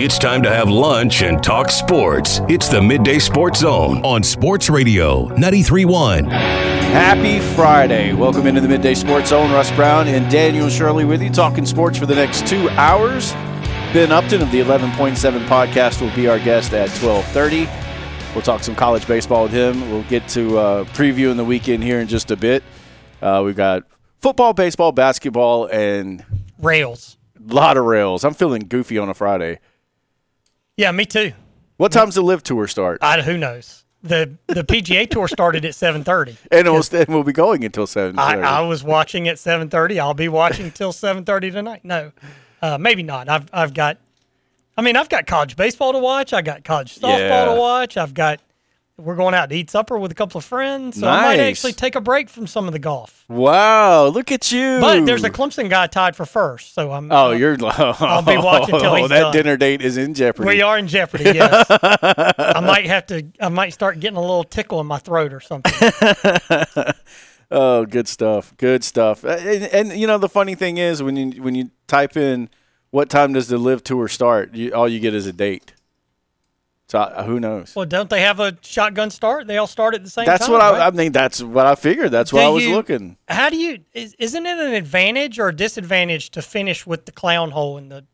It's time to have lunch and talk sports. It's the Midday Sports Zone on Sports Radio 93.1. Happy Friday. Welcome into the Midday Sports Zone. Russ Brown and Daniel Shirley with you, talking sports for the next two hours. Ben Upton of the 11.7 podcast will be our guest at 1230. We'll talk some college baseball with him. We'll get to uh, previewing the weekend here in just a bit. Uh, we've got football, baseball, basketball, and rails. A lot of rails. I'm feeling goofy on a Friday. Yeah, me too. What time's the LIV tour start? I, who knows? the The PGA tour started at seven thirty, and we'll, and we'll be going until seven. I, I was watching at seven thirty. I'll be watching till seven thirty tonight. No, uh, maybe not. I've I've got. I mean, I've got college baseball to watch. I got college softball yeah. to watch. I've got we're going out to eat supper with a couple of friends. So nice. I might actually take a break from some of the golf. Wow, look at you! But there's a Clemson guy tied for first, so I'm. Oh, uh, you're. Oh, I'll be watching until oh, he's that done. dinner date is in jeopardy. We are in jeopardy. Yes. I might have to. I might start getting a little tickle in my throat or something. oh, good stuff. Good stuff. And, and, you know the funny thing is when you when you type in what time does the LIV tour start, you, all you get is a date. So who knows? Well, don't they have a shotgun start? They all start at the same that's time. That's what I, I mean. That's what I figured. That's what I was looking. How do you? Is, isn't it an advantage or a disadvantage to finish with the clown hole and the,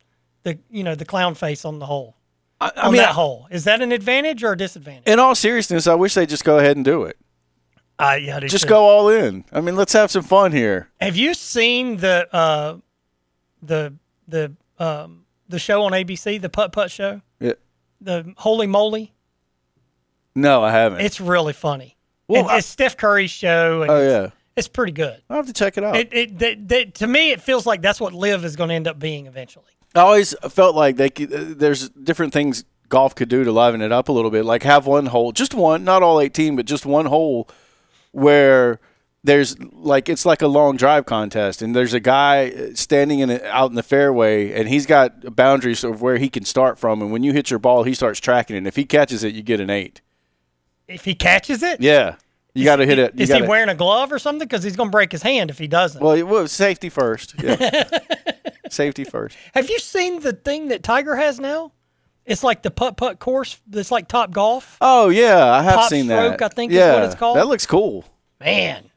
the you know the clown face on the hole? I, I on mean, that hole is that an advantage or a disadvantage? In all seriousness, I wish they just go ahead and do it. Uh, yeah, just too. go all in. I mean, let's have some fun here. Have you seen the uh, the the um, the show on ABC, the Putt Putt Show? Yeah the Holey Moley? No, I haven't. It's really funny. Well, I, it's Steph Curry's show. oh yeah, it's pretty good. I'll have to check it out. It, it, to me, it feels like that's what LIV is going to end up being eventually. I always felt like they could, uh, there's different things golf could do to liven it up a little bit. Like have one hole, just one, not all 18, but just one hole where – there's like it's like a long drive contest, and there's a guy standing in out in the fairway, and he's got boundaries of where he can start from. And when you hit your ball, he starts tracking it. And if he catches it, you get an eight. If he catches it, yeah, you got to hit it. is gotta, he wearing a glove or something? Because he's going to break his hand if he doesn't. Well, well safety first. Yeah. safety first. Have you seen the thing that Tiger has now? It's like the putt putt course. It's like Top Golf. Oh yeah, I have Top seen stroke, that. I think yeah, is what it's called. That looks cool. Man,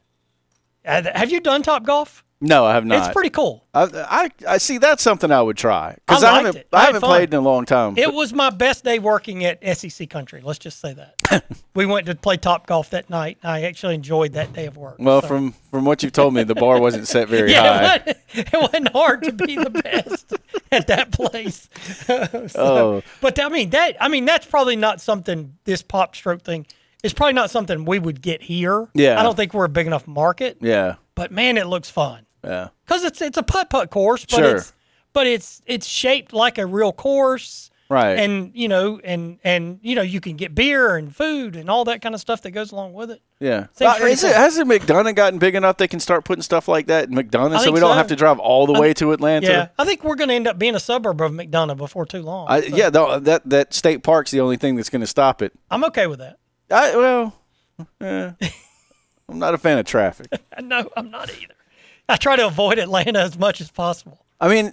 have you done Top Golf? No, I have not. It's pretty cool. I, I, I see that's something I would try because I, I, haven't I, haven't played in a long time. It was my best day working at SEC Country. Let's just say that we went to play Top Golf that night. I actually enjoyed that day of work. Well, so. from from what you've told me, the bar wasn't set very yeah, high. It wasn't, it wasn't hard to be the best at that place. so, oh, but I mean that I mean that's probably not something this PopStroke thing. Is probably not something we would get here. Yeah, I don't think we're a big enough market. Yeah, but man, it looks fun. Yeah. Because it's it's a putt putt course, but sure. it's but it's it's shaped like a real course. Right. And you know, and and you know, you can get beer and food and all that kind of stuff that goes along with it. Yeah. Uh, is it, hasn't McDonough gotten big enough they can start putting stuff like that in McDonough so we don't so. have to drive all the I, way to Atlanta? Yeah. I think we're going to end up being a suburb of McDonough before too long. I, so. Yeah, that that state park's the only thing that's going to stop it. I'm okay with that. I well, eh, I'm not a fan of traffic. no, I'm not either. I try to avoid Atlanta as much as possible. I mean,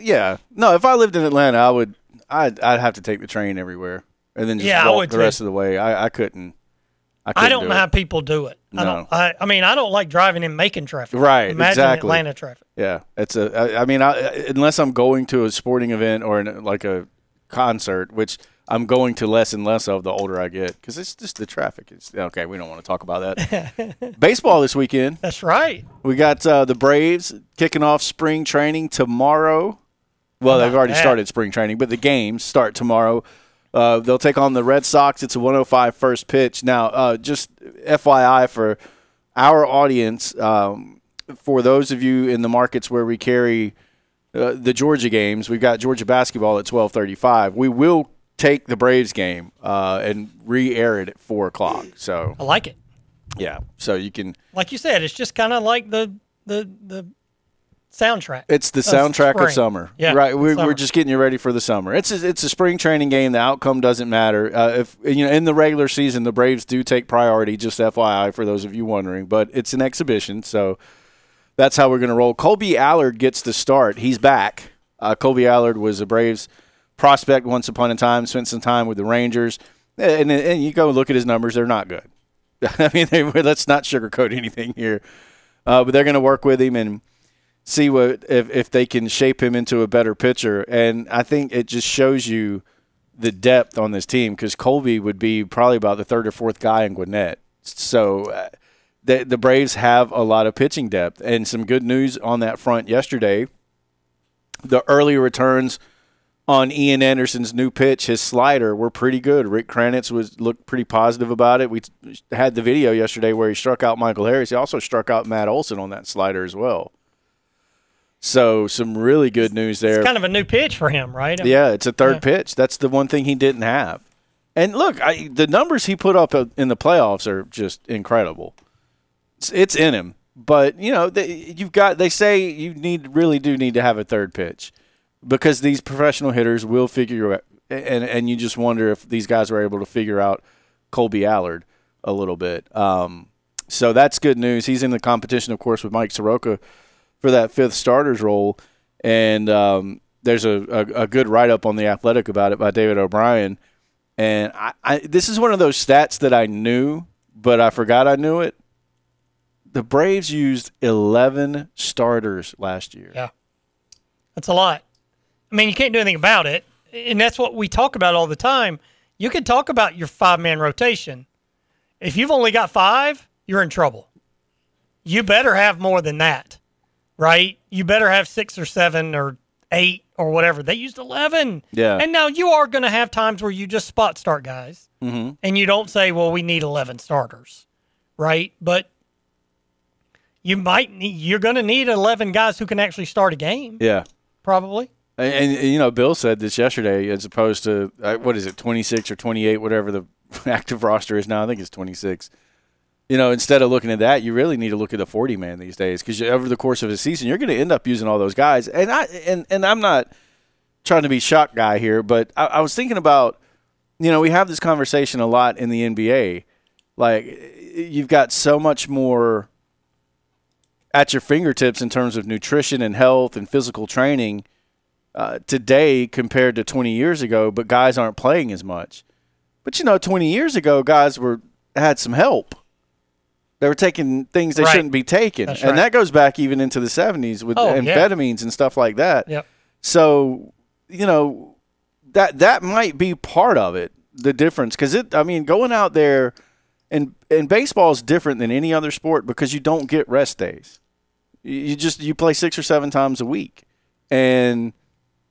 yeah, no. If I lived in Atlanta, I would. I'd, I'd have to take the train everywhere and then just yeah, walk the too. rest of the way. I, I couldn't. I, I don't do know it. how people do it. No. I don't. I, I mean, I don't like driving in Macon traffic. Right. Imagine exactly. Atlanta traffic. Yeah, it's a. I, I mean, I, unless I'm going to a sporting event or an, like a concert, which I'm going to less and less of the older I get because it's just the traffic. It's okay. We don't want to talk about that. Baseball this weekend. That's right. We got uh, the Braves kicking off spring training tomorrow. Well, they've already started spring training, but the games start tomorrow. Uh, they'll take on the Red Sox. It's a 105 first pitch. Now, uh, just FYI for our audience, um, for those of you in the markets where we carry uh, the Georgia games, we've got Georgia basketball at 12:35. We will take the Braves game uh, and re-air it at four o'clock. So I like it. Yeah, so you can, like you said, it's just kind of like the the the soundtrack. It's the soundtrack of, of summer. Yeah, right. We're, we're just getting you ready for the summer. It's a, it's a spring training game. The outcome doesn't matter. Uh, if you know in the regular season, the Braves do take priority. Just FYI for those of you wondering, but it's an exhibition, so that's how we're going to roll. Kolby Allard gets the start. He's back. Uh, Kolby Allard was a Braves prospect once upon a time, spent some time with the Rangers, and, and you go look at his numbers; they're not good. I mean, they, let's not sugarcoat anything here. Uh, but they're going to work with him and see what if, if they can shape him into a better pitcher. And I think it just shows you the depth on this team because Kolby would be probably about the third or fourth guy in Gwinnett. So uh, the the Braves have a lot of pitching depth and some good news on that front yesterday. The early returns on Ian Anderson's new pitch, his slider, were pretty good. Rick Kranitz was looked pretty positive about it. We had the video yesterday where he struck out Michael Harris. He also struck out Matt Olson on that slider as well. So some really good news there. It's kind of a new pitch for him, right? I mean, yeah, it's a third yeah. pitch. That's the one thing he didn't have. And look, I, the numbers he put up uh, in the playoffs are just incredible. It's, it's in him, but you know they, you've got. They say you need really do need to have a third pitch because these professional hitters will figure out, and and you just wonder if these guys were able to figure out Kolby Allard a little bit. Um, so that's good news. He's in the competition, of course, with Mike Soroka for that fifth starters role, and um, there's a, a, a good write up on the Athletic about it by David O'Brien. And I, I, this is one of those stats that I knew, but I forgot I knew it. The Braves used 11 starters last year. Yeah, that's a lot. I mean, you can't do anything about it. And that's what we talk about all the time. You can talk about your five man rotation. If you've only got five, you're in trouble. You better have more than that, right? You better have six or seven or eight or whatever. They used 11. Yeah. And now you are going to have times where you just spot start guys mm-hmm. and you don't say, well, we need 11 starters, right? But you might need, you're going to need 11 guys who can actually start a game. Yeah. Probably. And, and, you know, Bill said this yesterday, as opposed to uh, what is it, twenty six or twenty eight, whatever the active roster is now. I think it's twenty six. You know, instead of looking at that, you really need to look at the forty man these days because over the course of a season, you're going to end up using all those guys. And I and and I'm not trying to be shock guy here, but I, I was thinking about, you know, we have this conversation a lot in the NBA. Like, you've got so much more at your fingertips in terms of nutrition and health and physical training uh, today compared to 20 years ago, but guys aren't playing as much. But you know, 20 years ago, guys were had some help. They were taking things they right. shouldn't be taking, That's and right. that goes back even into the 70s with oh, amphetamines yeah. and stuff like that. Yep. So, you know, that that might be part of it, the difference, because it. I mean, going out there and and baseball is different than any other sport because you don't get rest days. You just you play six or seven times a week, and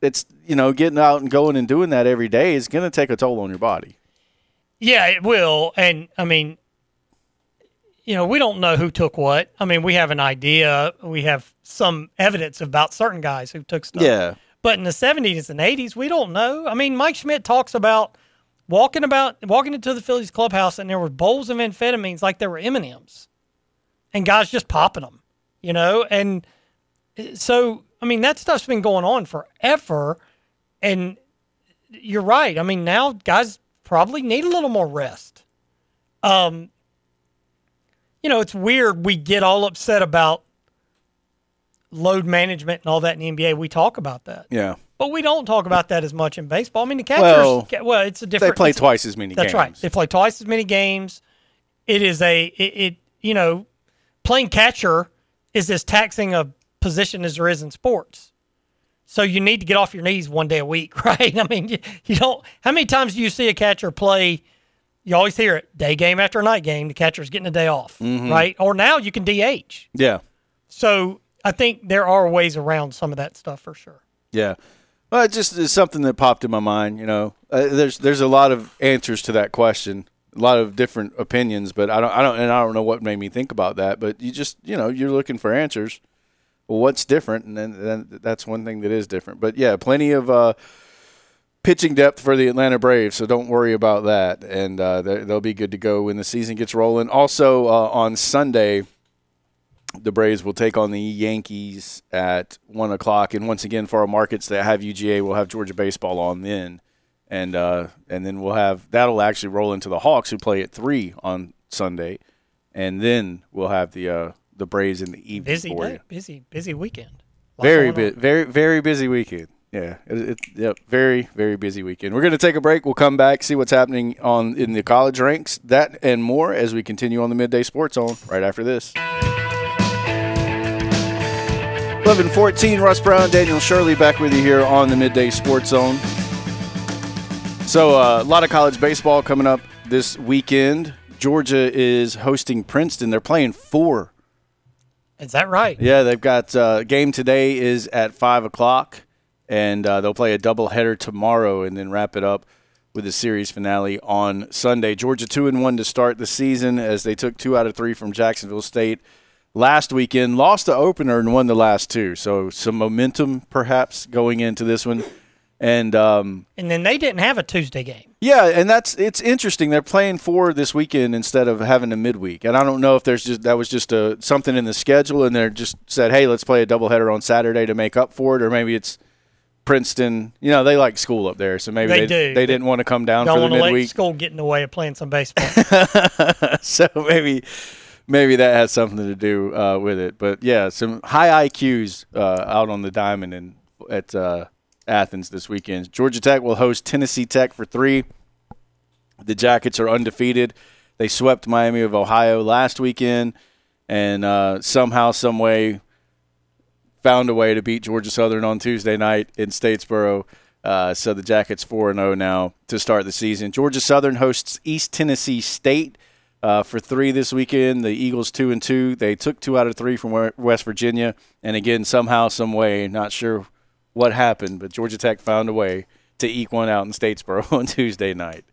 it's you know getting out and going and doing that every day is going to take a toll on your body. Yeah, it will. And I mean, you know, we don't know who took what. I mean, we have an idea. We have some evidence about certain guys who took stuff. Yeah. But in the 70s and 80s, we don't know. I mean, Mike Schmidt talks about walking about walking into the Phillies clubhouse and there were bowls of amphetamines like there were M&Ms. And guys just popping them, you know? And uh, so I mean, that stuff's been going on forever. And you're right. I mean, now guys probably need a little more rest. Um, you know, it's weird we get all upset about load management and all that in the NBA. We talk about that. Yeah. But we don't talk about that as much in baseball. I mean, the catchers, well, well it's a different. They play twice as many that's games. right. They play twice as many games. It is a, it, it, you know, playing catcher is as taxing a position as there is in sports. So you need to get off your knees one day a week, right? I mean, you, you don't. How many times do you see a catcher play? You always hear it: day game after night game. The catcher's getting a day off, mm-hmm. right? Or now you can DH. Yeah. So I think there are ways around some of that stuff for sure. Yeah. Well, it just is something that popped in my mind. You know, uh, there's there's a lot of answers to that question, a lot of different opinions, but I don't I don't and I don't know what made me think about that. But you just you know you're looking for answers what's different? And then, then, that's one thing that is different. But yeah, plenty of uh, pitching depth for the Atlanta Braves, so don't worry about that. And uh, they'll be good to go when the season gets rolling. Also, uh, on Sunday, the Braves will take on the Yankees at 1 o'clock. And once again, for our markets that have UGA, we'll have Georgia Baseball on then. And uh, and then we'll have that'll actually roll into the Hawks who play at three on Sunday, and then we'll have the uh, the Braves in the evening busy day. Busy, busy weekend. very bit, very very busy weekend. Yeah, it, it, yep, very very busy weekend. We're going to take a break. We'll come back, see what's happening on in the college ranks, that and more as we continue on the midday sports zone right after this. 11-14, Russ Brown, Daniel Shirley back with you here on the midday sports zone. So uh, a lot of college baseball coming up this weekend. Georgia is hosting Princeton. They're playing four. Is that right? Yeah, they've got uh, game today is at five o'clock, and uh, they'll play a doubleheader tomorrow, and then wrap it up with a series finale on Sunday. Georgia two and one to start the season as they took two out of three from Jacksonville State last weekend. Lost the opener and won the last two, so some momentum perhaps going into this one. And um, And then they didn't have a Tuesday game. yeah, and that's it's interesting. They're playing four this weekend instead of having a midweek, and I don't know if there's just that was just a something in the schedule, and they're just said, hey, let's play a doubleheader on Saturday to make up for it, or maybe it's Princeton. You know, they like school up there, so maybe They they, do. they didn't want to come down Don't for want the to let school get in the way of playing some baseball. so maybe maybe that has something to do uh, with it. But yeah, some high IQs uh, out on the diamond and at uh, Athens this weekend. Georgia Tech will host Tennessee Tech for three. The Jackets are undefeated. They swept Miami of Ohio last weekend, and uh, somehow, some way, found a way to beat Georgia Southern on Tuesday night in Statesboro. Uh, so the Jackets four and zero now to start the season. Georgia Southern hosts East Tennessee State uh, for three this weekend. The Eagles two and two. They took two out of three from West Virginia, and again somehow, some way, not sure what happened, but Georgia Tech found a way to eke one out in Statesboro on Tuesday night.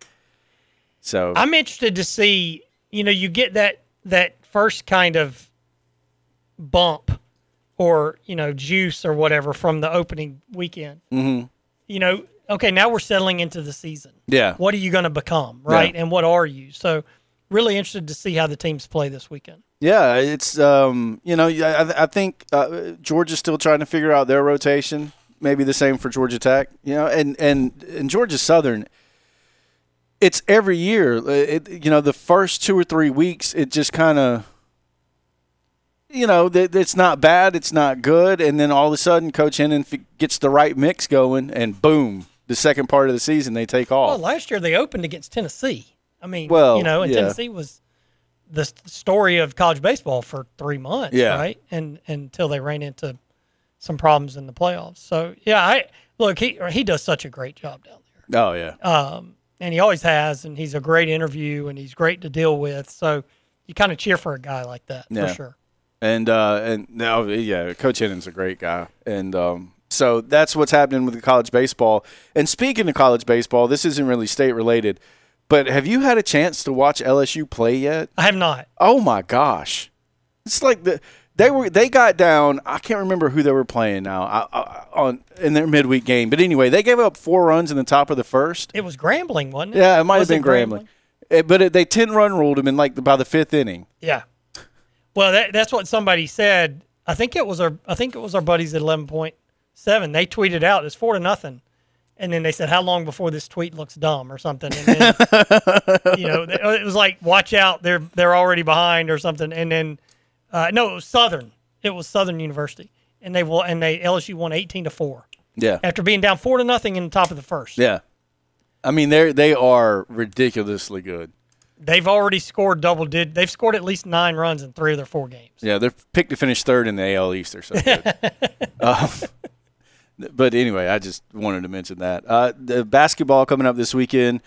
So I'm interested to see. You know, you get that that first kind of bump, or you know, juice or whatever from the opening weekend. Mm-hmm. You know, okay, now we're settling into the season. yeah, What are you going to become, right? And what are you? So, really interested to see how the teams play this weekend. Yeah, it's um, you know, I, I think uh, Georgia's still trying to figure out their rotation. Maybe the same for Georgia Tech, you know, and and and Georgia Southern. It's every year. It, you know, the first two or three weeks, it just kind of, you know, it's not bad, it's not good, and then all of a sudden, Coach Hennon f- gets the right mix going, and boom, the second part of the season they take off. Well, last year they opened against Tennessee. I mean, Well, you know, and yeah. Tennessee was the story of college baseball for three months, Yeah. right? And until they ran into some problems in the playoffs. So yeah, I look he he does such a great job down there, oh yeah, um, and he always has, and he's a great interview, and he's great to deal with. So you kind of cheer for a guy like that Yeah. for sure. And uh, and now, yeah, Coach Hennon's a great guy, and um, so that's what's happening with the college baseball. And speaking of college baseball, this isn't really state related, but have you had a chance to watch LSU play yet? I have not. Oh my gosh, it's like the they were they got down. I can't remember who they were playing now I, I, on in their midweek game, but anyway, they gave up four runs in the top of the first. It was Grambling, wasn't it? Yeah, it might Was have been Grambling, Eh, but it, they ten run ruled him in like by the fifth inning. Yeah. Well, that, that's what somebody said. I think it was our I think it was our buddies at eleven point seven. They tweeted out it's four to nothing, and then they said how long before this tweet looks dumb or something. And then, you know, it was like watch out, they're they're already behind or something. And then uh, no, it was Southern. It was Southern University, and they will and they LSU won eighteen to four Yeah, after being down four to nothing in the top of the first. yeah. I mean, they they are ridiculously good. They've already scored double did. They've scored at least nine runs in three of their four games. Yeah, they're picked to finish third in the AL East. They're so good. um, but anyway, I just wanted to mention that. Uh, the basketball coming up this weekend.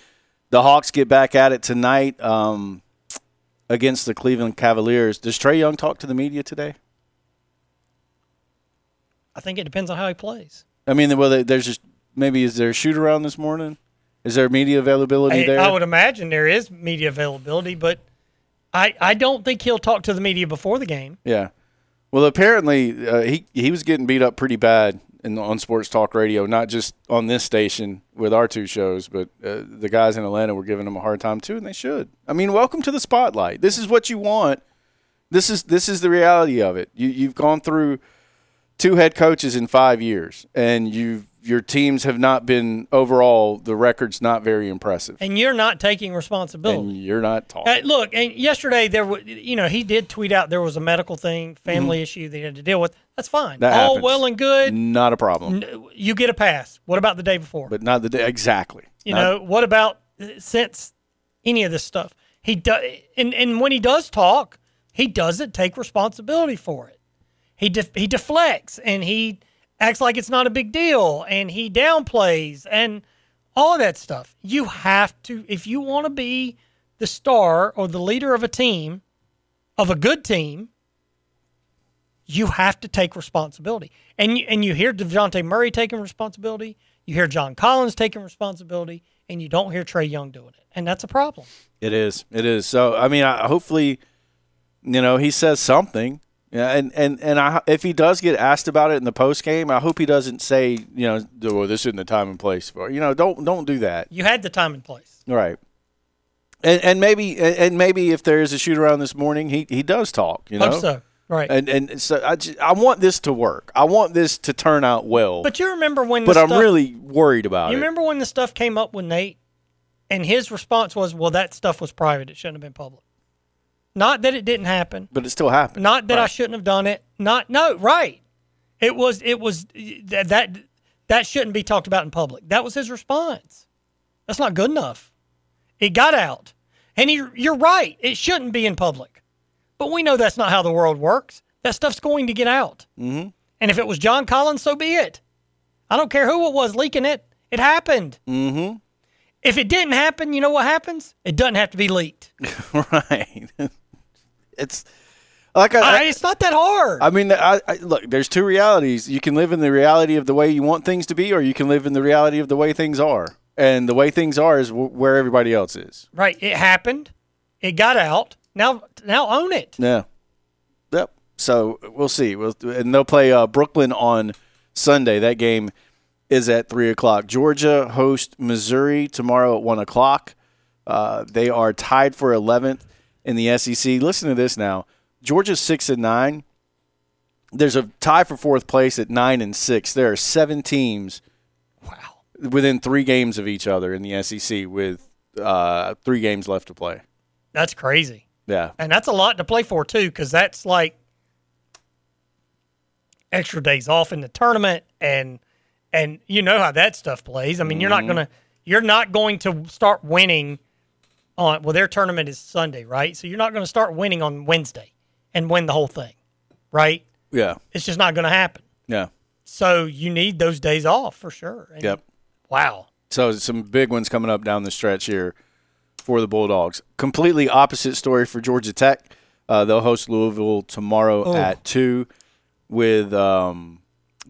The Hawks get back at it tonight um, against the Cleveland Cavaliers. Does Trae Young talk to the media today? I think it depends on how he plays. I mean, well, there's just maybe is there a shoot around this morning? Is there media availability I, there? I would imagine there is media availability, but I I don't think he'll talk to the media before the game. Yeah. Well, apparently uh, he he was getting beat up pretty bad in, on Sports Talk Radio, not just on this station with our two shows, but uh, the guys in Atlanta were giving them a hard time too, and they should. I mean, welcome to the spotlight. This is what you want. This is this is the reality of it. You you've gone through two head coaches in five years, and you've your teams have not been overall the record's not very impressive, and you're not taking responsibility. and you're not talking. Uh, look, and yesterday there was, you know, he did tweet out there was a medical thing, family issue that he had to deal with. That's fine. Mm-hmm. That All happens. well and good. not a problem, You get a pass. What about the day before? but not the day exactly. You Not- know, what about uh, since any of this stuff? He does, and and when he does talk, he doesn't take responsibility for it. He def- he deflects and he acts like it's not a big deal and he downplays and all that stuff. You have to if you want to be the star or the leader of a team, of a good team, you have to take responsibility. And you, and you hear Dejounte Murray taking responsibility, you hear John Collins taking responsibility, and you don't hear Trae Young doing it. And that's a problem. It is. It is. So I mean, I, hopefully, you know, he says something. Yeah, and and and I, if he does get asked about it in the post game, I hope he doesn't say, you know, well, this isn't the time and place for. it." You know, don't don't do that. You had the time and place. Right. And and maybe and maybe if there is a shoot around this morning, he he does talk. You know. Hope so. Right. And and so I just, I want this to work. I want this to turn out well. but you remember when but the I'm really worried about You it. remember when the stuff came up with Nate, and his response was, "Well, that stuff was private. It shouldn't have been public." Not that it didn't happen. but it still happened. Not that I shouldn't have done it. Not no. Right. It was. It was that that that shouldn't be talked about in public. That was his response. That's not good enough. It got out, and he, you're right. It shouldn't be in public, but we know that's not how the world works. That stuff's going to get out. Mm-hmm. And if it was John Collins, so be it. I don't care who it was leaking it. It happened. Mm-hmm. If it didn't happen, you know what happens? It doesn't have to be leaked. right. it's like I, I, it's not that hard. I mean, I, I, look. There's two realities. You can live in the reality of the way you want things to be, or you can live in the reality of the way things are. And the way things are is w- where everybody else is. Right. It happened. It got out. Now now own it. Yeah. Yep. So we'll see. We'll, and they'll play uh, Brooklyn on Sunday. That game is at three o'clock. Georgia host Missouri tomorrow at one o'clock. Uh, they are tied for 11th in the SEC. Listen to this now. Georgia's six and nine. There's a tie for fourth place at nine and six. There are seven teams Wow. within three games of each other in the SEC with uh, three games left to play. That's crazy. Yeah. And that's a lot to play for too, because that's like extra days off in the tournament and and you know how that stuff plays. I mean, you're not gonna you're not going to start winning on well their tournament is Sunday, right? So you're not gonna start winning on Wednesday and win the whole thing. Right? Yeah. It's just not gonna happen. Yeah. So you need those days off for sure. And Yep. Wow. So some big ones coming up down the stretch here for the Bulldogs. Completely opposite story for Georgia Tech. Uh, they'll host Louisville tomorrow Oh. at two, with um,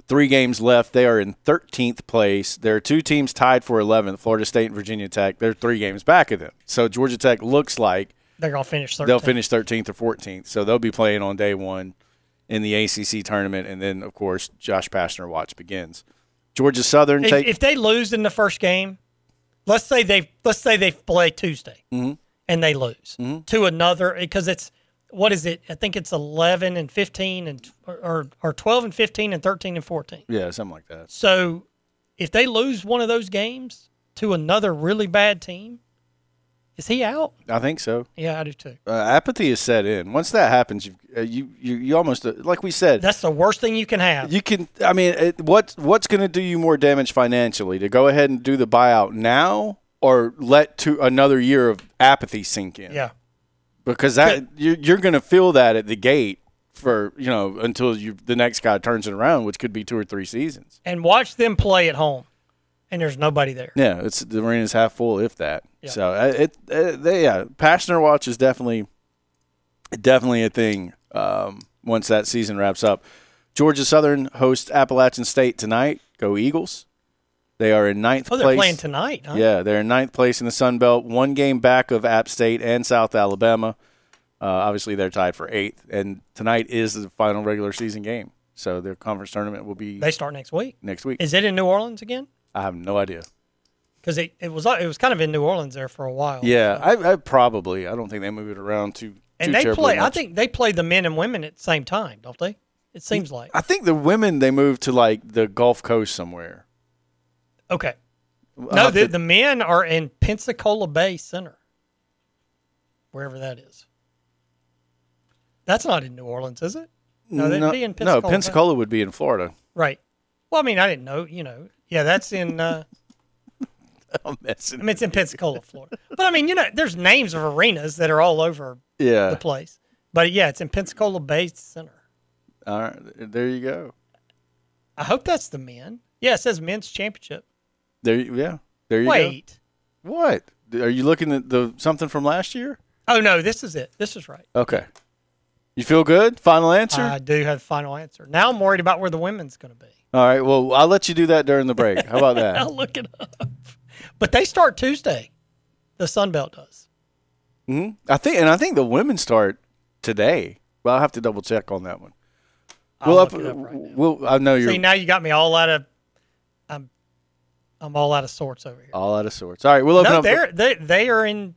three games left. They are in 13th place. There are two teams tied for 11th: Florida State and Virginia Tech. They're three games back of them. So Georgia Tech looks like They're gonna finish 13th. they'll finish 13th or 14th. So they'll be playing on day one in the ACC tournament, and then of course Josh Pastner watch begins. Georgia Southern if, take if they lose in the first game, let's say they let's say they play Tuesday Mm-hmm. and they lose to another because it's what is it? I think it's eleven and fifteen and or or twelve and fifteen and thirteen and fourteen. yeah something like that. So if they lose one of those games to another really bad team, is he out? I think so. Yeah, I do too. uh, apathy is set in. Once that happens, you uh, you, you you almost uh, like we said. That's the worst thing you can have. you can. I mean, it, what's what's going to do you more damage financially to go ahead and do the buyout now, or let to another year of apathy sink in? yeah. Because that you're, you're going to feel that at the gate for you know until you the next guy turns it around, which could be two or three seasons. And watch them play at home, and there's nobody there. Yeah, it's the arena's half full, if that. Yeah. So uh, it, uh, they, yeah, Pastner watch is definitely, definitely a thing. Um, once that season wraps up, Georgia Southern hosts Appalachian State tonight. Go Eagles! They are in ninth place. Oh, they're place. playing tonight, huh? Yeah, they're in ninth place in the Sun Belt, one game back of App State and South Alabama. Uh, obviously, they're tied for eighth, and tonight is the final regular season game. So their conference tournament will be They start next week. next week. Is it in New Orleans again? I have no idea. because it, it was it was kind of in New Orleans there for a while. Yeah, I, I probably. I don't think they move it around too. and too they play. I think they play the men and women at the same time, don't they? It seems like I think the women they moved to like the Gulf Coast somewhere. Okay. No, the, to- the men are in Pensacola Bay Center, wherever that is. That's not in New Orleans, is it? No, that'd be in Pensacola. no, Bay. Pensacola would be in Florida. Right. Well, I mean, I didn't know. You know, yeah, that's in. Uh, I'm messing. I mean, it's in Pensacola, Florida. But I mean, you know, there's names of arenas that are all over yeah. the place. But yeah, it's in Pensacola Bay Center. All right. There you go. I hope that's the men. Yeah, it says men's championship. There. you- Yeah. There you go. Wait. go. What? Are you looking at the something from last year? Oh no, this is it. This is right. Okay. You feel good? Final answer? I do have the final answer. Now I'm worried about where the women's going to be. All right. Well, I'll let you do that during the break. How about that? I'll look it up. But they start Tuesday. The Sun Belt does. hmm I think, and I think the women start today. Well, I'll have to double check on that one. I'll We'll up, it up right now. we'll, I know you're See, now you got me all out of. I'm, all out of sorts over here. all out of sorts. All right, we'll open no, up. they're they they are in.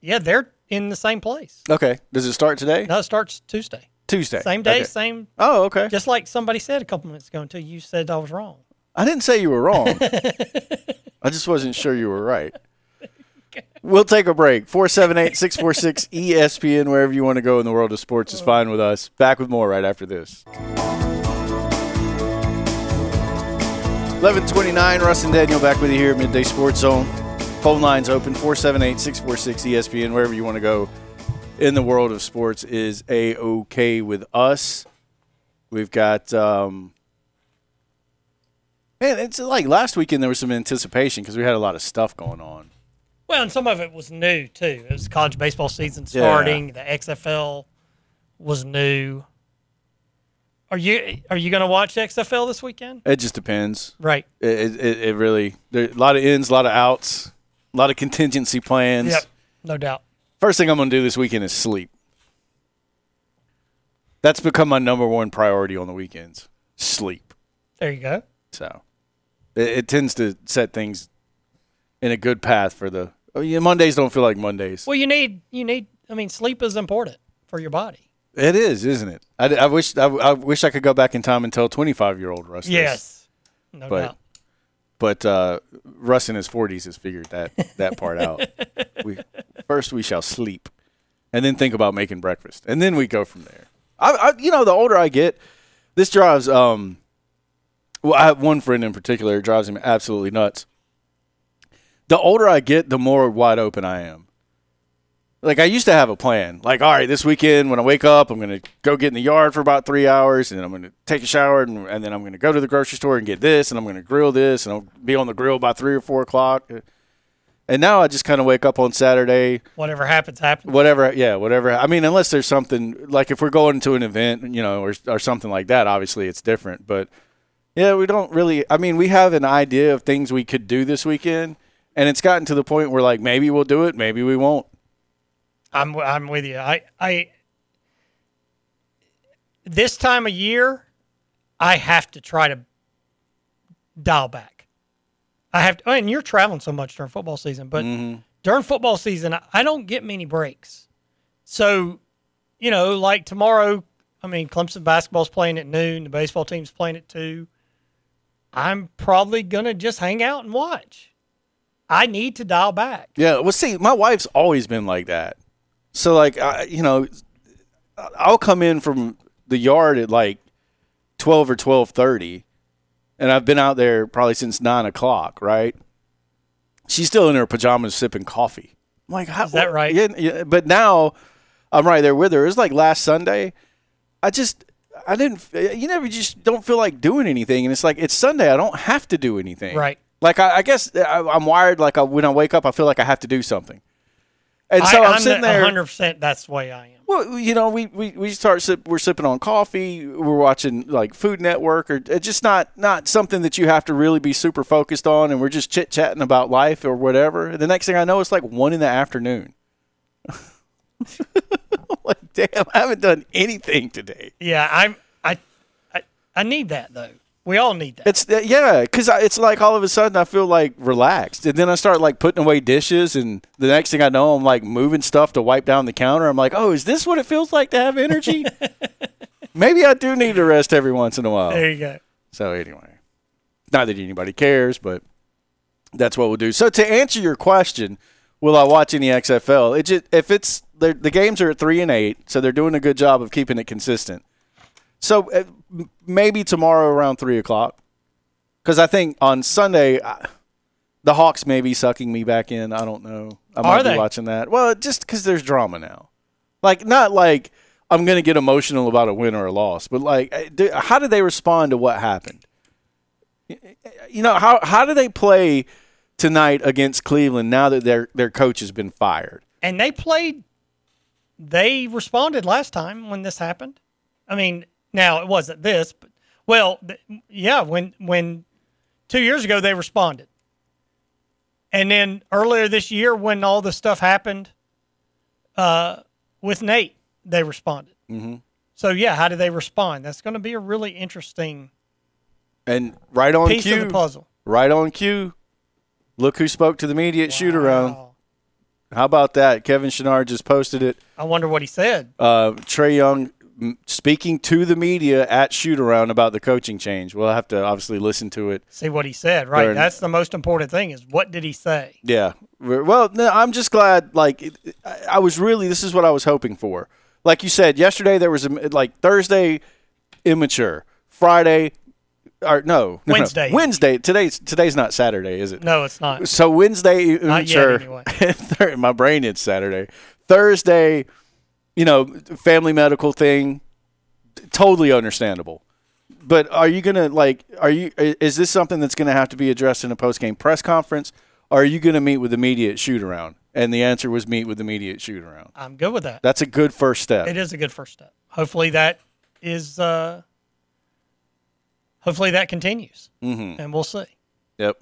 Yeah, they're in the same place. okay. Does it start today? No, it starts Tuesday. Tuesday. Same day, Okay. same. Oh, okay. Just like somebody said a couple minutes ago until you said I was wrong. I didn't say you were wrong. I just wasn't sure you were right. We'll take a break. 478 646 ESPN, wherever you want to go in the world of sports is oh. fine with us. Back with more right after this. 1129, Russ and Daniel back with you here at Midday Sports Zone. Phone lines open 478 646 ESPN, wherever you want to go in the world of sports is a okay with us. We've got um, Man, it's like last weekend there was some anticipation because we had a lot of stuff going on. Well, and some of it was new too. It was college baseball season Yeah. starting. The XFL was new. Are you are you going to watch XFL this weekend? It just depends. Right. It, it, it really there a lot of ins, a lot of outs, a lot of contingency plans. Yep. No doubt. First thing I'm going to do this weekend is sleep. That's become my number one priority on the weekends. Sleep. There you go. So it, it tends to set things in a good path for the. Oh, yeah, Mondays don't feel like Mondays. Well, you need you need. I mean, sleep is important for your body. It is, isn't it? I, I wish I, I wish I could go back in time and tell 25 year old Russ. this. Yes. No But- doubt. but uh, Russ in his 40s has figured that that part out. We first we shall sleep, and then think about making breakfast, and then we go from there. I, I you know, the older I get, this drives. Um, well, I have one friend in particular. It drives him absolutely nuts. The older I get, the more wide open I am. Like I used to have a plan. Like, all right, this weekend when I wake up, I'm gonna go get in the yard for about three hours, and then I'm gonna take a shower, and, and then I'm gonna go to the grocery store and get this, and I'm gonna grill this, and I'll be on the grill by three or four o'clock. And now I just kind of wake up on Saturday, Whatever happens, happens. whatever. Yeah, whatever. I mean, unless there's something like if we're going to an event, you know, or or something like that. Obviously, it's different. But yeah, we don't really. I mean, we have an idea of things we could do this weekend, and it's gotten to the point where like maybe we'll do it, maybe we won't. I'm I'm with you. I I this time of year, I have to try to dial back. I have to, oh, and you're traveling so much during football season, but mm-hmm. during football season, I- I don't get many breaks. So, you know, like tomorrow, I mean, Clemson basketball's playing at noon, the baseball team's playing at two. I'm probably gonna just hang out and watch. I need to dial back. Yeah. Well, see, my wife's always been like that. So like, I, you know, I'll come in from the yard at like twelve or twelve thirty, and I've been out there probably since nine o'clock. Right? She's still in her pajamas sipping coffee. I'm like, how, Is that right? Yeah, yeah. But now I'm right there with her. It was like last Sunday. I just. I didn't. You never just don't feel like doing anything, and it's like it's Sunday. I don't have to do anything. Right. Like I, I guess I, I'm wired. Like I, when I wake up, I feel like I have to do something. And so I, am I'm sitting the- there. 100%. That's the way I am. Well, you know, we, we, we start sip, we're sipping on coffee. We're watching like Food Network, or it's just not not something that you have to really be super focused on. And we're just chit chatting about life or whatever. The next thing I know, it's like one in the afternoon. Like, damn, I haven't done anything today. Yeah, I'm. I, I, I need that though. We all need that. It's uh, yeah, because it's like all of a sudden I feel like relaxed, and then I start like putting away dishes, and the next thing I know, I'm like moving stuff to wipe down the counter. I'm like, oh, is this what it feels like to have energy? Maybe I do need to rest every once in a while. there you go. So anyway, Not that anybody cares, but that's what we'll do. So to answer your question, will I watch any XFL? It just if it's the games are at three and eight, so they're doing a good job of keeping it consistent. So uh, maybe tomorrow around three o'clock, because I think on Sunday I, the Hawks may be sucking me back in. I don't know. I might Are be they? watching that. Well, just because there's drama now, like not like I'm gonna get emotional about a win or a loss, but like, do, how did they respond to what happened? You know how how do they play tonight against Cleveland now that their their coach has been fired? and they played. They responded last time when this happened. I mean, now it wasn't this, but well, th- yeah, when when two years ago they responded, and then earlier this year when all the stuff happened, uh, with Nate, they responded. Mm-hmm. So yeah, how do they respond? That's going to be a really interesting And right on piece cue, of the puzzle. right on cue. Look who spoke to the media at shoot around. How about that? Kevin Chouinard just posted it. I wonder what he said. Uh, Trae Young speaking to the media at shoot around about the coaching change. We'll have to obviously listen to it. See what he said. Right. Darn. That's the most important thing. Is what did he say? Yeah. Well, no, I'm just glad. Like, I was really. This is what I was hoping for. Like you said yesterday, there was a like Thursday, immature. Friday, or no, no, no. Wednesday. Wednesday. Today's today's not Saturday, is it? No, it's not. So Wednesday, Not yet, anyway. My brain is Saturday. Thursday, you know, family medical thing, totally understandable. But are you gonna like? Are you? Is this something that's gonna have to be addressed in a post game press conference? Or are you gonna meet with the media shoot around? And the answer was meet with the media shoot around. I'm good with that. That's a good first step. It is a good first step. Hopefully that is. Uh, hopefully that continues, Mm-hmm. and we'll see. Yep.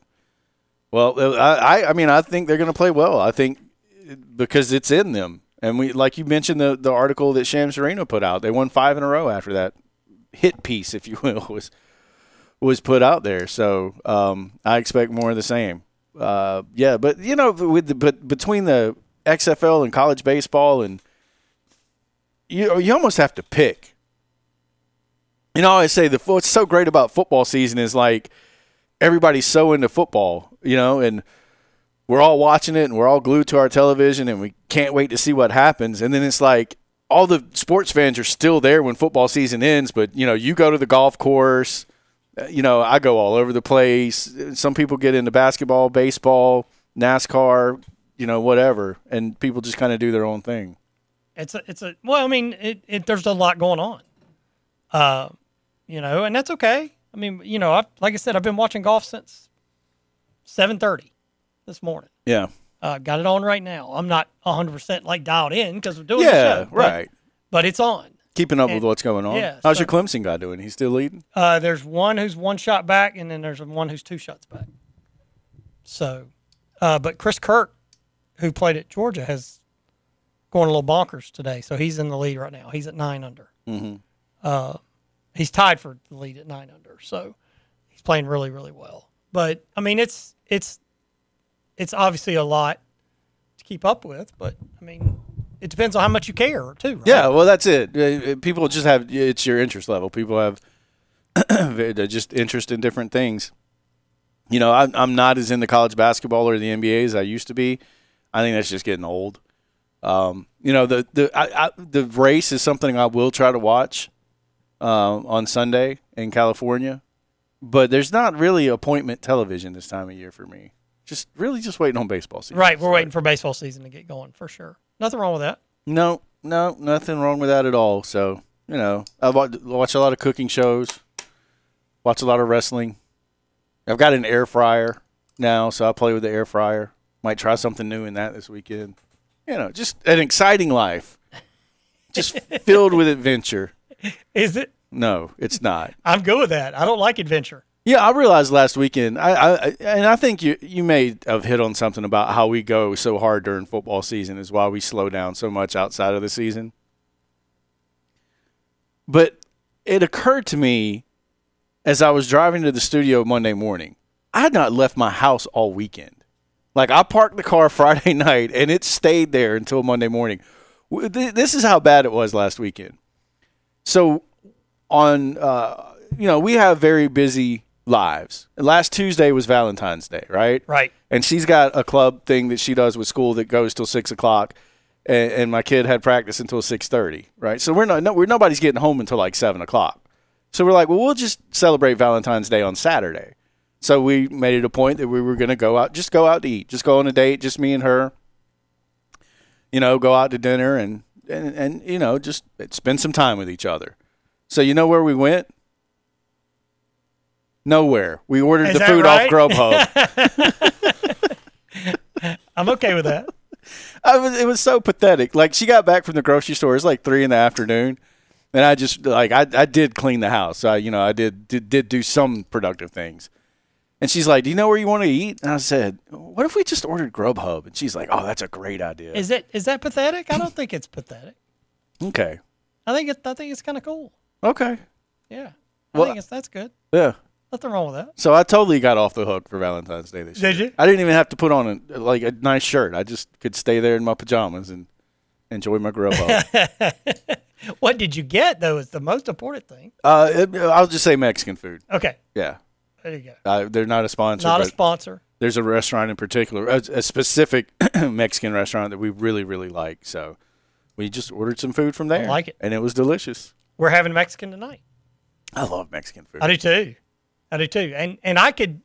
Well, uh, I, I, I mean, I think they're going to play well. I think because it's in them, and we, like you mentioned, the the article that Shams Charania put out, they won five in a row after that hit piece, if you will, was was put out there. So um, I expect more of the same. Uh, yeah, but you know, with the, but between the XFL and college baseball, and you you almost have to pick. You know, I always say the what's so great about football season is like everybody's so into football, you know, and we're all watching it and we're all glued to our television and we can't wait to see what happens. And then it's like all the sports fans are still there when football season ends, but you know, you go to the golf course, uh, you know, I go all over the place. Some people get into basketball, baseball, NASCAR, you know, whatever, and people just kind of do their own thing. It's a. It's a. Well, I mean, it, it. There's a lot going on. Uh, you know, and that's okay. I mean, you know, I like I said, I've been watching golf since 7:30 this morning. Yeah. Uh, got it on right now. I'm not 100 percent like dialed in because we're doing Yeah, the show, but- right. But it's on. Keeping up with what's going on. yeah, How's so- your Clemson guy doing? He's still leading? Uh, there's one who's one shot back, and then there's one who's two shots back. So, uh, but Chris Kirk, who played at Georgia, has going a little bonkers today. So he's in the lead right now. He's at nine under. Mm-hmm. Uh, he's tied for the lead at nine under. So he's playing really, really well. But I mean, it's it's it's obviously a lot to keep up with. But I mean, it depends on how much you care too. Right? Yeah, well, that's it. Uh, People just have it's your interest level. People have just interest in different things. You know, I'm I'm not as into college basketball or the NBA as I used to be. I think that's just getting old. Um, you know, the the I, I, the race is something I will try to watch uh, on Sunday in California, but there's not really appointment television this time of year for me. Just really just waiting on baseball season. Right. We're waiting for baseball season to get going for sure. Nothing wrong with that. No, no, nothing wrong with that at all. So, you know, I watch a lot of cooking shows, watch a lot of wrestling. I've got an air fryer now, so I play with the air fryer. Might try something new in that this weekend. You know, just an exciting life, just filled with adventure. Is it? No, it's not. I'm good with that. I don't like adventure. Yeah, I realized last weekend, I, I and I think you you may have hit on something about how we go so hard during football season is why we slow down so much outside of the season. But it occurred to me as I was driving to the studio Monday morning, I had not left my house all weekend. Like I parked the car Friday night and it stayed there until Monday morning. This is how bad it was last weekend. So on uh, you know, we have very busy lives. Last Tuesday was Valentine's Day, right? Right. And she's got a club thing that she does with school that goes till six o'clock, and, and my kid had practice until six thirty, right? So we're not, no, we're nobody's getting home until like seven o'clock. So we're like, well, we'll just celebrate Valentine's Day on Saturday. So we made it a point that we were going to go out, just go out to eat, just go on a date, just me and her. You know, go out to dinner and and, and you know just spend some time with each other. So you know where we went? Nowhere. We ordered Is the food right? off Grubhub. I'm okay with that. I was, it was so pathetic. Like she got back from the grocery store. It was like three in the afternoon, and I just like I, I did clean the house. I you know I did, did did do some productive things. And she's like, "Do you know where you want to eat?" And I said, "What if we just ordered Grubhub?" And she's like, "Oh, that's a great idea." Is it is that pathetic? I don't think it's pathetic. okay, I think it, I think it's kind of cool. okay, Yeah. I Well- think it's that's good. yeah. Nothing wrong with that. So I totally got off the hook for Valentine's Day this Did year. Did you? I didn't even have to put on a like a nice shirt. I just could stay there in my pajamas and enjoy my Grubhub. What did you get though? Is the most important thing. uh, it, I'll just say Mexican food. Okay. Yeah, There you go. uh, they're not a sponsor. Not a sponsor. there's a restaurant in particular, a, a specific Mexican restaurant that we really, really like. So we just ordered some food from there. I like it. And it was delicious. We're having Mexican tonight. I love Mexican food. I do too. I do too. And and I could,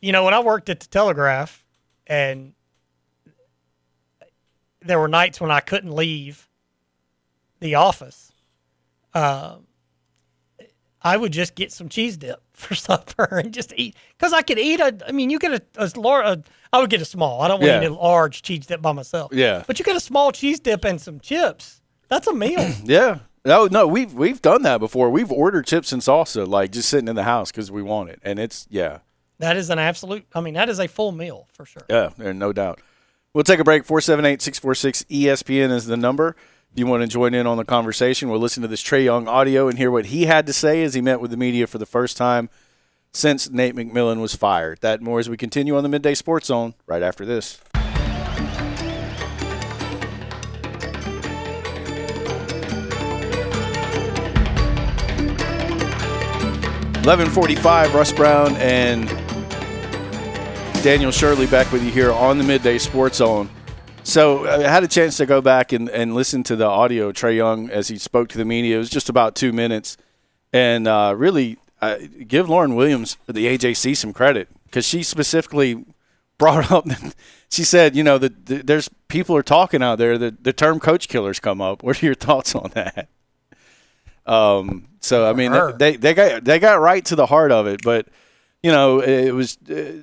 you know, when I worked at the Telegraph, and there were nights when I couldn't leave the office. Um, I would just get some cheese dip for supper and just eat because I could eat a. I mean, you get a, a, lar- a I would get a small. I don't want Yeah. any large cheese dip by myself. Yeah. But you get a small cheese dip and some chips. That's a meal. Yeah. No, no, we've we've done that before. We've ordered chips and salsa, like just sitting in the house because we want it, and it's yeah, that is an absolute. I mean, that is a full meal for sure. yeah, no doubt. We'll take a break. 478-646 ESPN is the number. If you want to join in on the conversation, we'll listen to this Trae Young audio and hear what he had to say as he met with the media for the first time since Nate McMillan was fired. That and more as we continue on the Midday Sports Zone right after this. Eleven forty-five. Russ Brown and Daniel Shirley back with you here on the Midday Sports Zone. So I had a chance to go back and, and listen to the audio Trae Young as he spoke to the media. It was just about two minutes, and uh, really give Lauren Williams the AJC some credit because she specifically brought up. She said, you know, that the, there's people are talking out there. that the term "coach killers" come up. What are your thoughts on that? Um, so I mean, they they got they got right to the heart of it, but you know, it was uh,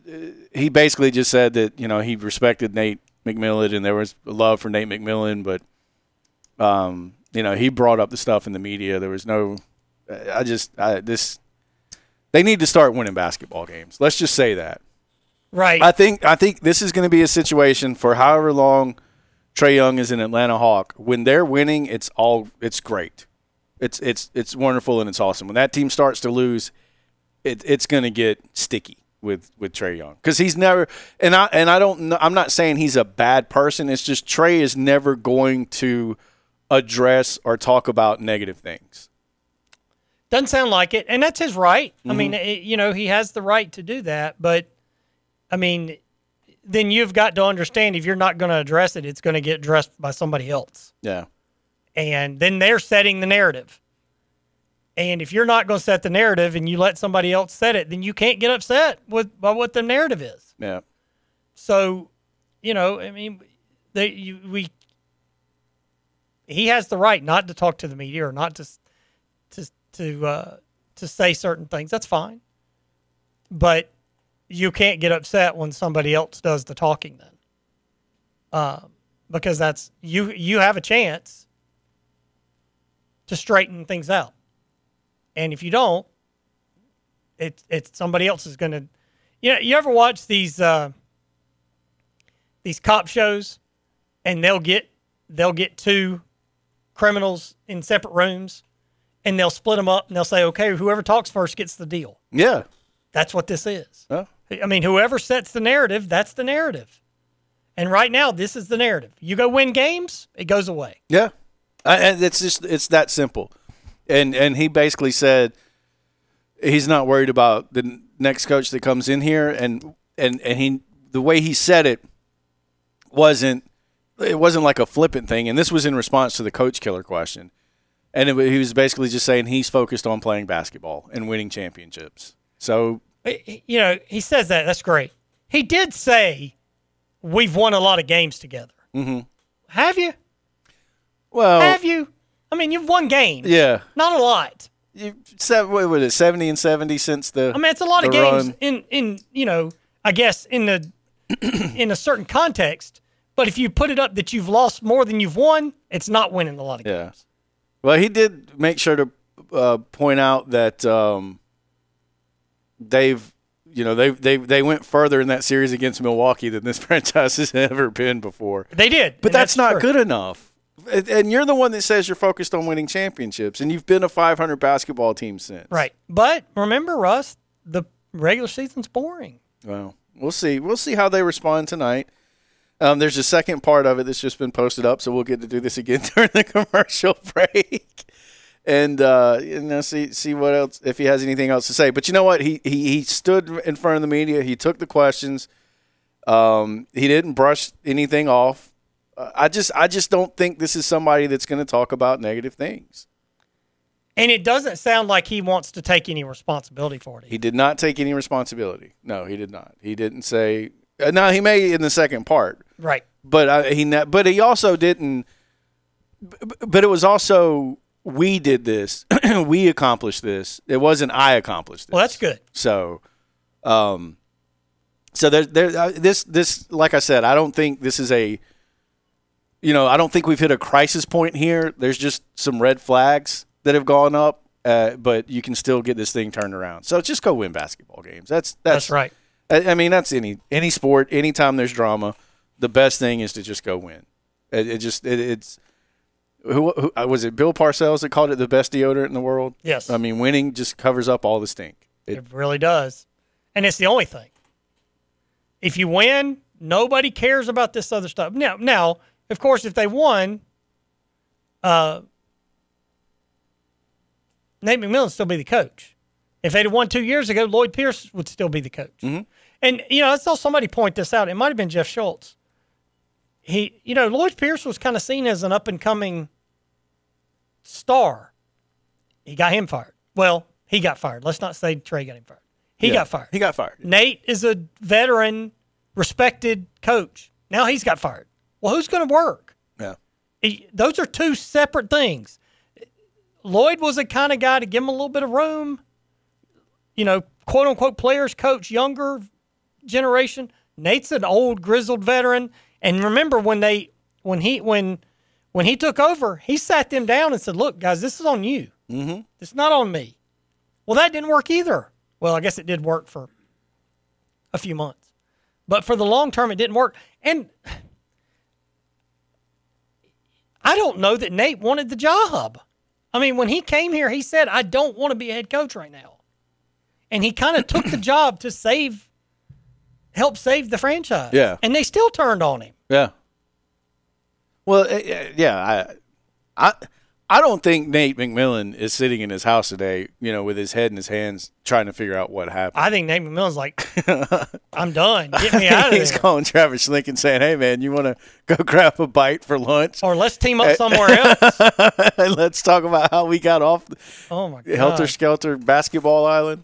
he basically just said that you know he respected Nate McMillan and there was love for Nate McMillan, but um, you know he brought up the stuff in the media. There was no, I just I, this they need to start winning basketball games. Let's just say that. Right. I think I think this is going to be a situation for however long Trae Young is an Atlanta Hawk. When they're winning, it's all it's great. It's it's it's wonderful and it's awesome. When that team starts to lose, it, it's going to get sticky with with Trae Young because he's never and I and I don't know, I'm not saying he's a bad person. It's just Trae is never going to address or talk about negative things. Doesn't sound like it, and that's his right. I mean, Mm-hmm. it, you know, he has the right to do that, but I mean, then you've got to understand if you're not going to address it, it's going to get addressed by somebody else, Yeah. And then they're setting the narrative. And if you're not going to set the narrative and you let somebody else set it, then you can't get upset with by what the narrative is. Yeah. So, you know, I mean, they you, we he has the right not to talk to the media or not to to to uh, to say certain things. That's fine, but you can't get upset when somebody else does the talking then, um, because that's you you have a chance to straighten things out, and if you don't, it it's somebody else is going to. You know, you ever watch these uh, these cop shows, and they'll get they'll get two criminals in separate rooms, and they'll split them up, and they'll say, "Okay, whoever talks first gets the deal." Yeah. That's what this is. Well, I mean, whoever sets the narrative, that's the narrative. And right now, this is the narrative. You go win games, it goes away. Yeah, and it's just it's that simple. And and he basically said he's not worried about the next coach that comes in here, and and and he the way he said it wasn't it wasn't like a flippant thing, and this was in response to the coach killer question, and it, he was basically just saying he's focused on playing basketball and winning championships. So you know, he says that. That's great. He did say we've won a lot of games together. Mm-hmm. Have you? Well, have you? I mean, you've won games. Yeah, not a lot. You seven, what was it, seventy and seventy since the. I mean, it's a lot of run. games in in you know, I guess in the in a certain context. But if you put it up that you've lost more than you've won, it's not winning a lot of yeah. games. Well, he did make sure to uh, point out that um, they've, you know, they they they went further in that series against Milwaukee than this franchise has ever been before. They did, but that's, that's, not true. good enough. And- you're the one that says you're focused on winning championships, and you've been a 500 basketball team since. Right. But remember, Russ, the regular season's boring. Well, we'll see. We'll see how they respond tonight. Um, there's a second part of it that's just been posted up, so we'll get to do this again during the commercial break, and uh, you know, see see what else if he has anything else to say. But you know what? He he, he stood in front of the media. He took the questions. Um, he didn't brush anything off. Uh, I just I just don't think this is somebody that's going to talk about negative things. And it doesn't sound like he wants to take any responsibility for it. He did not take any responsibility. No, he did not. He didn't say. Uh, now he may in the second part. Right. but I, he but he also didn't but it was also we did this we accomplished this it wasn't i accomplished this Well, that's good. so um so there there uh, this this like i said i don't think this is a you know i don't think we've hit a crisis point here there's just some red flags that have gone up uh, but you can still get this thing turned around so just go win basketball games that's that's, That's right. I, I mean, that's any any sport. Anytime there's drama, the best thing is to just go win. It, it just it, it's who, who uh, was it? Bill Parcells that called it the best deodorant in the world. Yes. I mean, winning just covers up all the stink. It, It really does. And it's the only thing. If you win, nobody cares about this other stuff. Now, now, of course, if they won, uh, Nate McMillan would still be the coach. If they'd won two years ago, Lloyd Pierce would still be the coach. And you know, I saw somebody point this out. It might have been Jeff Schultz. He, you know, Lloyd Pierce was kind of seen as an up and coming star. He got him fired. Well, he got fired. Let's not say Trae got him fired. He Yeah, got fired. He got fired. Nate is a veteran, respected coach. Now he's got fired. Well, who's going to work? Yeah. Those are two separate things. Lloyd was the kind of guy to give him a little bit of room. You know, quote unquote players coach younger generation. Nate's an old grizzled veteran. And remember when they when he when when he took over, he sat them down and said, "Look, guys, this is on you. Mm-hmm. It's not on me." Well, that didn't work either. Well, I guess it did work for a few months, but for the long term, it didn't work. And I don't know that Nate wanted the job. I mean, when he came here, he said, "I don't want to be a head coach right now," and he kind of took the job to save, help save the franchise. Yeah. and they still turned on him. Yeah. Well, eh, eh, yeah, I, I, I don't think Nate McMillan is sitting in his house today, you know, with his head in his hands, trying to figure out what happened. I think Nate McMillan's like, "I'm done. Get me out of here. He's there." calling Travis Schlenk saying, "Hey, man, you want to go grab a bite for lunch, or let's team up somewhere else." and let's talk about how we got off Oh my god! helter skelter basketball island."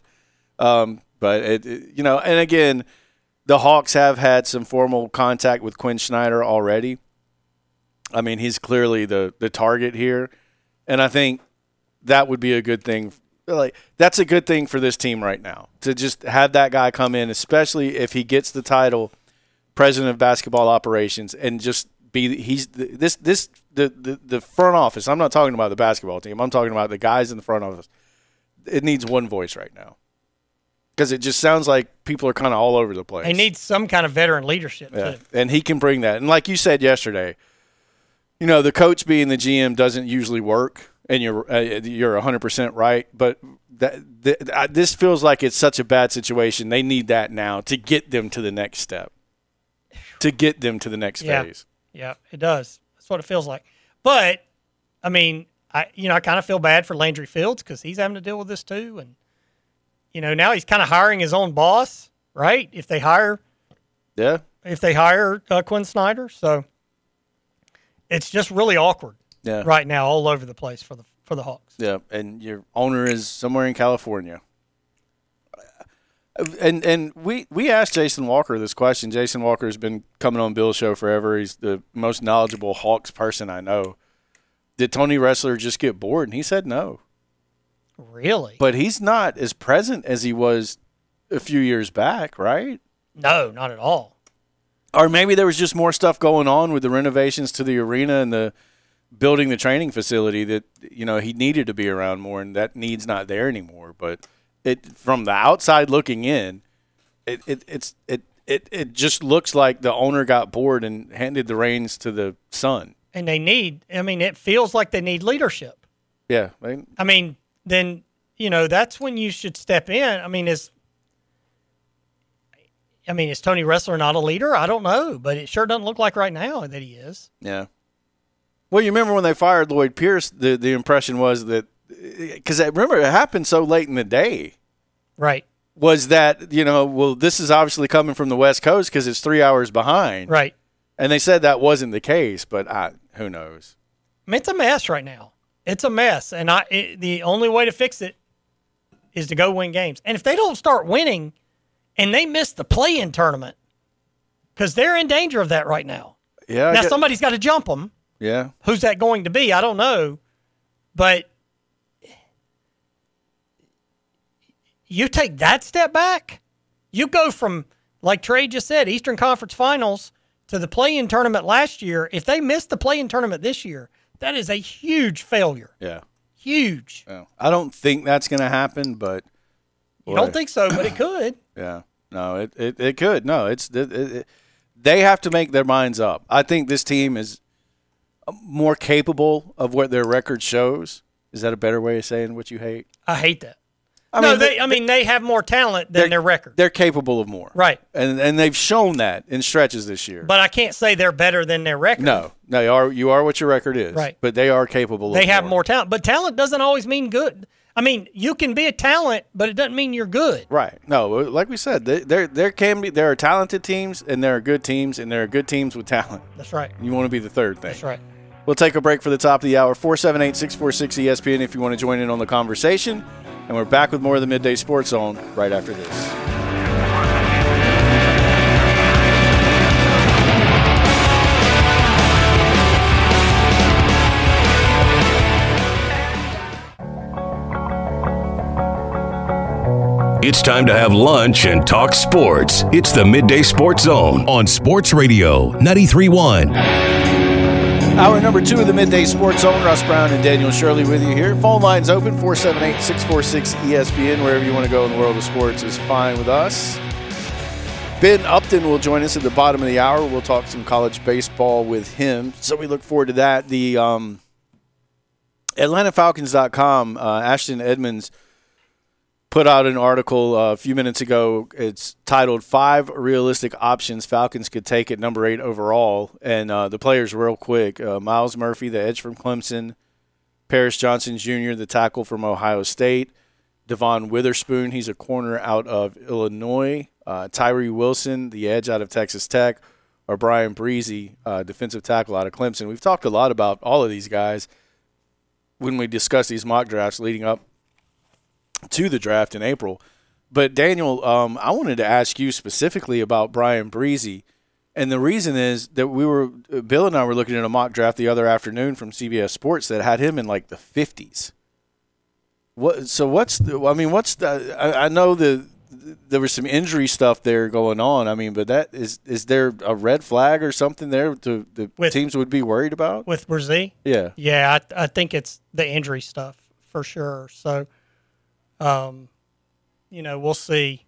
Um, but it, it- you know, and again, the Hawks have had some formal contact with Quin Snyder already. I mean, he's clearly the the target here, and I think that would be a good thing. Like that's a good thing for this team right now to just have that guy come in, especially if he gets the title president of basketball operations, and just be he's this this the the, the front office. I'm not talking about the basketball team. I'm talking about the guys in the front office. It needs one voice right now because it just sounds like people are kind of all over the place. They need some kind of veteran leadership Yeah, too. and he can bring that. And like you said yesterday, you know, the coach being the GM doesn't usually work, and you're uh, you're 100 percent right. But that, th- this feels like it's such a bad situation. They need that now to get them to the next step, to get them to the next Yeah. phase. Yeah, it does. That's what it feels like. But I mean, I you know I kind of feel bad for Landry Fields because he's having to deal with this too, and you know, now he's kind of hiring his own boss, right? If they hire, Yeah. if they hire uh, Quin Snyder, so it's just really awkward Yeah. right now, all over the place for the for the Hawks. Yeah, and your owner is somewhere in California. And and we we asked Jason Walker this question. Jason Walker has been coming on Bill's show forever. He's the most knowledgeable Hawks person I know. Did Tony Ressler just get bored? And he said no. Really? But he's not as present as he was a few years back, right? no, not at all. Or maybe there was just more stuff going on with the renovations to the arena and the building the training facility that you know he needed to be around more, and that need's not there anymore. But it from the outside looking in, it, it it's it, it it just looks like the owner got bored and handed the reins to the son. And they need. I mean, it feels like they need leadership. Yeah, I mean, I mean, then you know that's when you should step in. I mean, is I mean, is Tony Ressler not a leader? I don't know, but it sure doesn't look like right now that he is. yeah. Well, you remember when they fired Lloyd Pierce? The the impression was that because remember it happened so late in the day. Right, was that you know well this is obviously coming from the west coast because it's three hours behind right. and they said that wasn't the case but I, who knows I mean, it's a mess right now. It's a mess, and I it, the only way to fix it is to go win games. And if they don't start winning, and they miss the play-in tournament, because they're in danger of that right now. yeah now get- somebody's got to jump them. yeah Who's that going to be? I don't know. But you take that step back, you go from, like Trae just said, Eastern Conference Finals to the play in tournament last year. If they miss the play in tournament this year, that is a huge failure. yeah Huge. yeah. i don't think that's going to happen but You don't think so, but it could. yeah no it, it, it could no it's it, it, they have to make their minds up i think this team is more capable of what their record shows is that a better way of saying what you hate I hate that. I no, mean, they, I mean they have more talent than their record. they're capable of more Right. and and they've shown that in stretches this year But I can't say they're better than their record. No, no, you are you are what your record is. Right. But they are capable. They of have more talent, but talent doesn't always mean good. I mean, you can be a talent, but it doesn't mean you're good. Right. No, uh, like we said, there there can be there are talented teams and there are good teams and there are good teams with talent. That's right. You want to be the third thing. That's right. We'll take a break for the top of the hour. 478-646 ESPN if you want to join in on the conversation. And we're back with more of the Midday Sports Zone right after this. It's time to have lunch and talk sports. It's the Midday Sports Zone on Sports Radio 931. Hour number two of the Midday Sports Zone. Russ Brown and Daniel Shirley with you here. Phone lines open 478 646 ESPN. Wherever you want to go in the world of sports is fine with us. Ben Upton will join us at the bottom of the hour. We'll talk some college baseball with him. So we look forward to that. The um, AtlantaFalcons.com, uh, Ashton Edmonds put out an article uh, a few minutes ago. It's titled Five Realistic Options Falcons Could Take at number eight overall. And uh, the players, real quick uh, Myles Murphy, the edge from Clemson, Paris Johnson Jr., the tackle from Ohio State, Devon Witherspoon, he's a corner out of Illinois, uh, Tyree Wilson, the edge out of Texas Tech, or Bryan Bresee, uh, defensive tackle out of Clemson. We've talked a lot about all of these guys when we discuss these mock drafts leading up to the draft in April. But Daniel, um, I wanted to ask you specifically about Bryan Bresee, and the reason is that we were Bill and I were looking at a mock draft the other afternoon from CBS Sports that had him in like the fifties. What? So what's the? I mean, what's the? I, I know the there was some injury stuff there going on. I mean, but that is is there a red flag or something there to the With- teams would be worried about? With Bresee, Yeah. yeah, I, I think it's the injury stuff for sure. So, um, you know, we'll see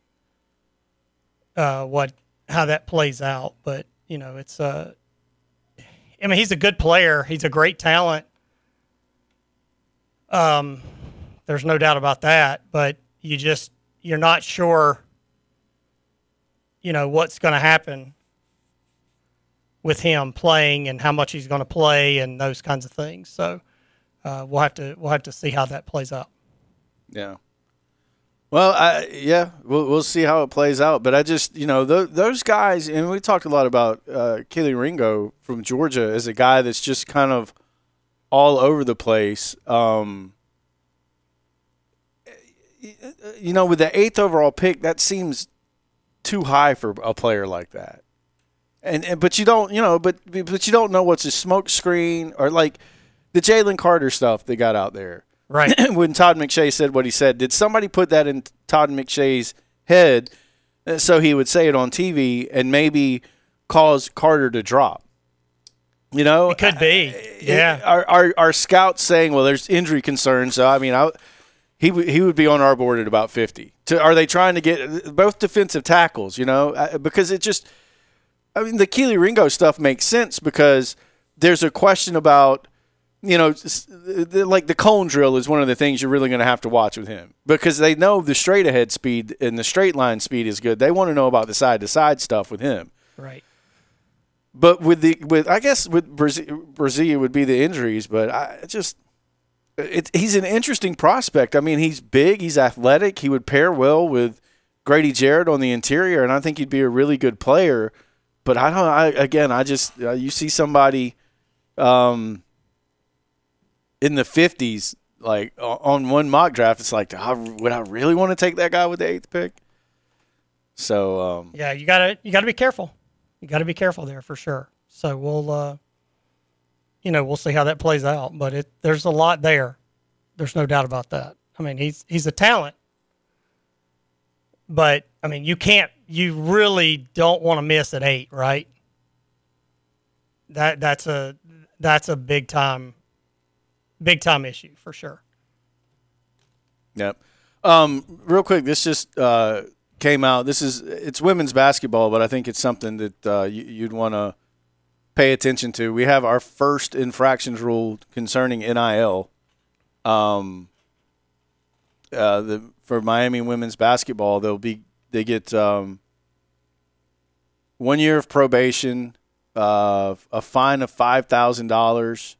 uh, what how that plays out. But you know, it's uh, I mean, he's a good player. He's a great talent. Um, there's no doubt about that. But you just you're not sure. You know what's going to happen with him playing and how much he's going to play and those kinds of things. So uh, we'll have to we'll have to see how that plays out. Yeah. Well, I, yeah, we'll we'll see how it plays out. But I just, you know, th- those guys, and we talked a lot about uh, Kelee Ringo from Georgia as a guy that's just kind of all over the place. Um, you know, with the eighth overall pick, that seems too high for a player like that. And, and but you don't, you know, but but you don't know what's a smoke screen or like the Jalen Carter stuff they got out there. Right. when Todd McShay said what he said, did somebody put that in Todd McShay's head uh, so he would say it on TV and maybe cause Carter to drop? You know, It could be. Yeah. Are, are are scouts saying, well, there's injury concerns? So I mean, I, he would he would be on our board at about fifty. To, are they trying to get both defensive tackles? You know, Uh, because it just, I mean, the Kelee Ringo stuff makes sense because there's a question about, you know, like the cone drill is one of the things you're really going to have to watch with him because they know the straight ahead speed and the straight line speed is good. They want to know about the side to side stuff with him. Right. But with the with I guess with Bresee, Bresee would be the injuries, but I just it, he's an interesting prospect. I mean, he's big, he's athletic, he would pair well with Grady Jarrett on the interior, and I think he'd be a really good player. But I don't. I again, I just uh, you see somebody um, in the fifties, like on one mock draft, it's like, would I really want to take that guy with the eighth pick? So um, Yeah, you gotta you gotta be careful. You gotta be careful there for sure. So we'll uh you know, we'll see how that plays out. But it there's a lot there. There's no doubt about that. I mean, he's he's a talent. But I mean you can't you really don't want to miss at eight, right? That that's a that's a big time big time issue for sure. Yep. Um, real quick, this just uh, came out. This is it's women's basketball, but I think it's something that uh, you, you'd want to pay attention to. We have our first infractions rule concerning NIL. Um, uh, the for Miami women's basketball, they'll be they get um, one year of probation, uh, a fine of five thousand dollars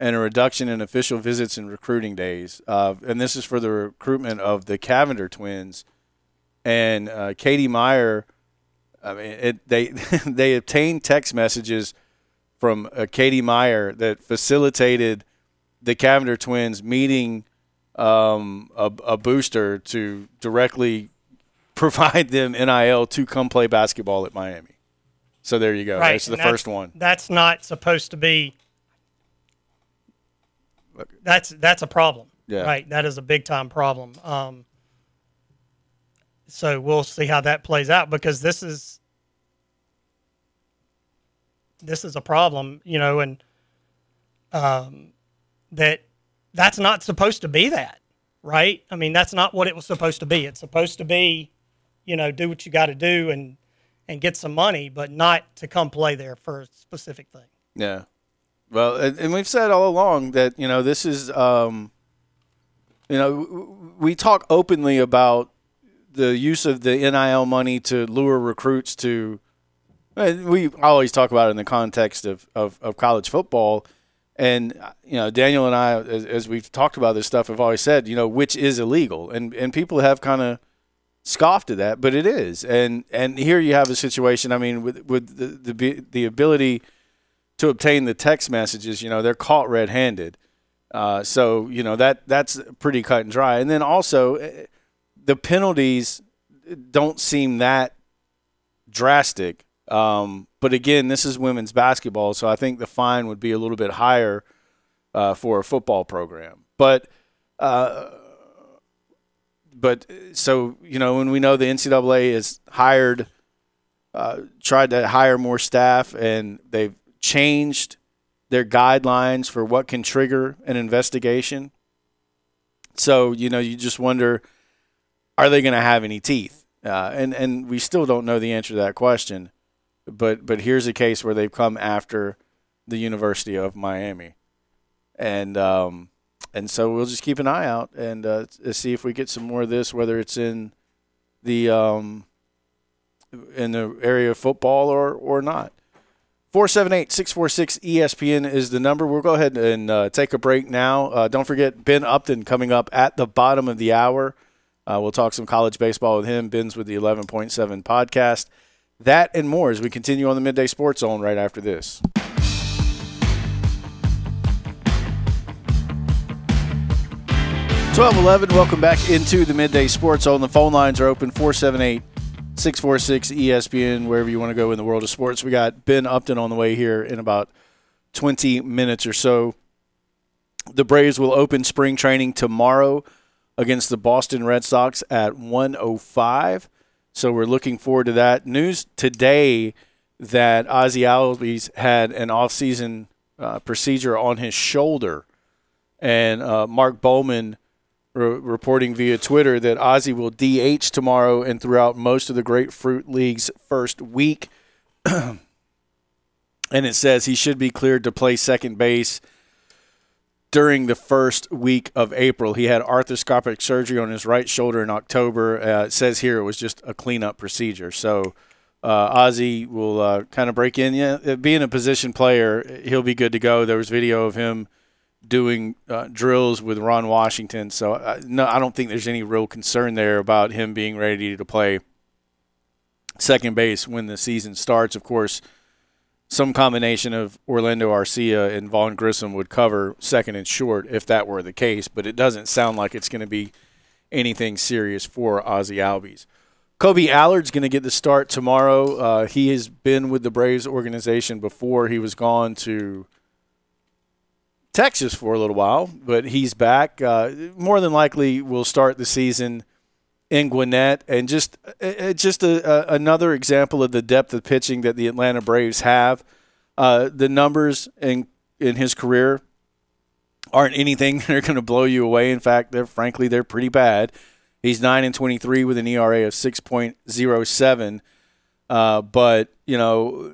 and a reduction in official visits and recruiting days. Uh, and this is for the recruitment of the Cavinder twins. And uh, Katie Meier, I mean, it, they they obtained text messages from uh, Katie Meier that facilitated the Cavinder twins meeting um, a, a booster to directly provide them NIL to come play basketball at Miami. So there you go. Right. That's the first one. That's not supposed to be. That's that's a problem. Yeah. Right. That is a big time problem. Um, so we'll see how that plays out because this is this is a problem, you know, and um, that that's not supposed to be that, right? I mean, that's not what it was supposed to be. It's supposed to be, you know, do what you got to do and and get some money, but not to come play there for a specific thing. Yeah. Well, and and we've said all along that you know this is, um, you know, we talk openly about the use of the NIL money to lure recruits to. and We always talk about it in the context of, of, of college football, and you know Daniel and I, as, as we've talked about this stuff, have always said you know which is illegal, and and people have kind of scoffed at that, but it is, and and here you have a situation. I mean, with with the the, the ability to obtain the text messages, you know, they're caught red-handed. Uh, so you know that that's pretty cut and dry. And then also, eh, the penalties don't seem that drastic. Um, but again, this is women's basketball, so I think the fine would be a little bit higher uh, for a football program. But uh, but so you know when we know the NCAA has hired, uh, tried to hire more staff, and they've changed their guidelines for what can trigger an investigation. So you know you just wonder, are they going to have any teeth? Uh, and and we still don't know the answer to that question. But but here's a case where they've come after the University of Miami, and um, and so we'll just keep an eye out and uh, see if we get some more of this, whether it's in the um, in the area of football or or not. 478-646 ESPN is the number. We'll go ahead and uh, take a break now. Uh, don't forget Ben Upton coming up at the bottom of the hour. Uh, we'll talk some college baseball with him. Ben's with the 11.7 podcast. That and more as we continue on the Midday Sports Zone right after this. 1211, welcome back into the Midday Sports Zone. The phone lines are open 478 646 ESPN, wherever you want to go in the world of sports. We got Ben Upton on the way here in about 20 minutes or so. The Braves will open spring training tomorrow against the Boston Red Sox at 105. So we're looking forward to that. News today that Ozzie Albies had an offseason uh, procedure on his shoulder. And uh, Mark Bowman – re- reporting via Twitter that Ozzie will DH tomorrow and throughout most of the Grapefruit League's first week. and it says he should be cleared to play second base during the first week of April. He had arthroscopic surgery on his right shoulder in October. Uh, it says here it was just a cleanup procedure. So uh, Ozzie will uh, kind of break in. Yeah, being a position player, he'll be good to go. There was video of him doing uh, drills with Ron Washington. So uh, no, I don't think there's any real concern there about him being ready to play second base when the season starts. Of course, some combination of Orlando Arcia and Vaughn Grissom would cover second and short if that were the case, but it doesn't sound like it's going to be anything serious for Ozzie Albies. Kolby Allard's going to get the start tomorrow. Uh, he has been with the Braves organization before. He was gone to Texas for a little while, but he's back. Uh, more than likely, will start the season in Gwinnett, and just uh, uh, just a, a, another example of the depth of pitching that the Atlanta Braves have. Uh, the numbers in in his career aren't anything that are going to blow you away. In fact, they're frankly they're pretty bad. He's nine and twenty three with an ERA of six point zero seven. Uh, but you know,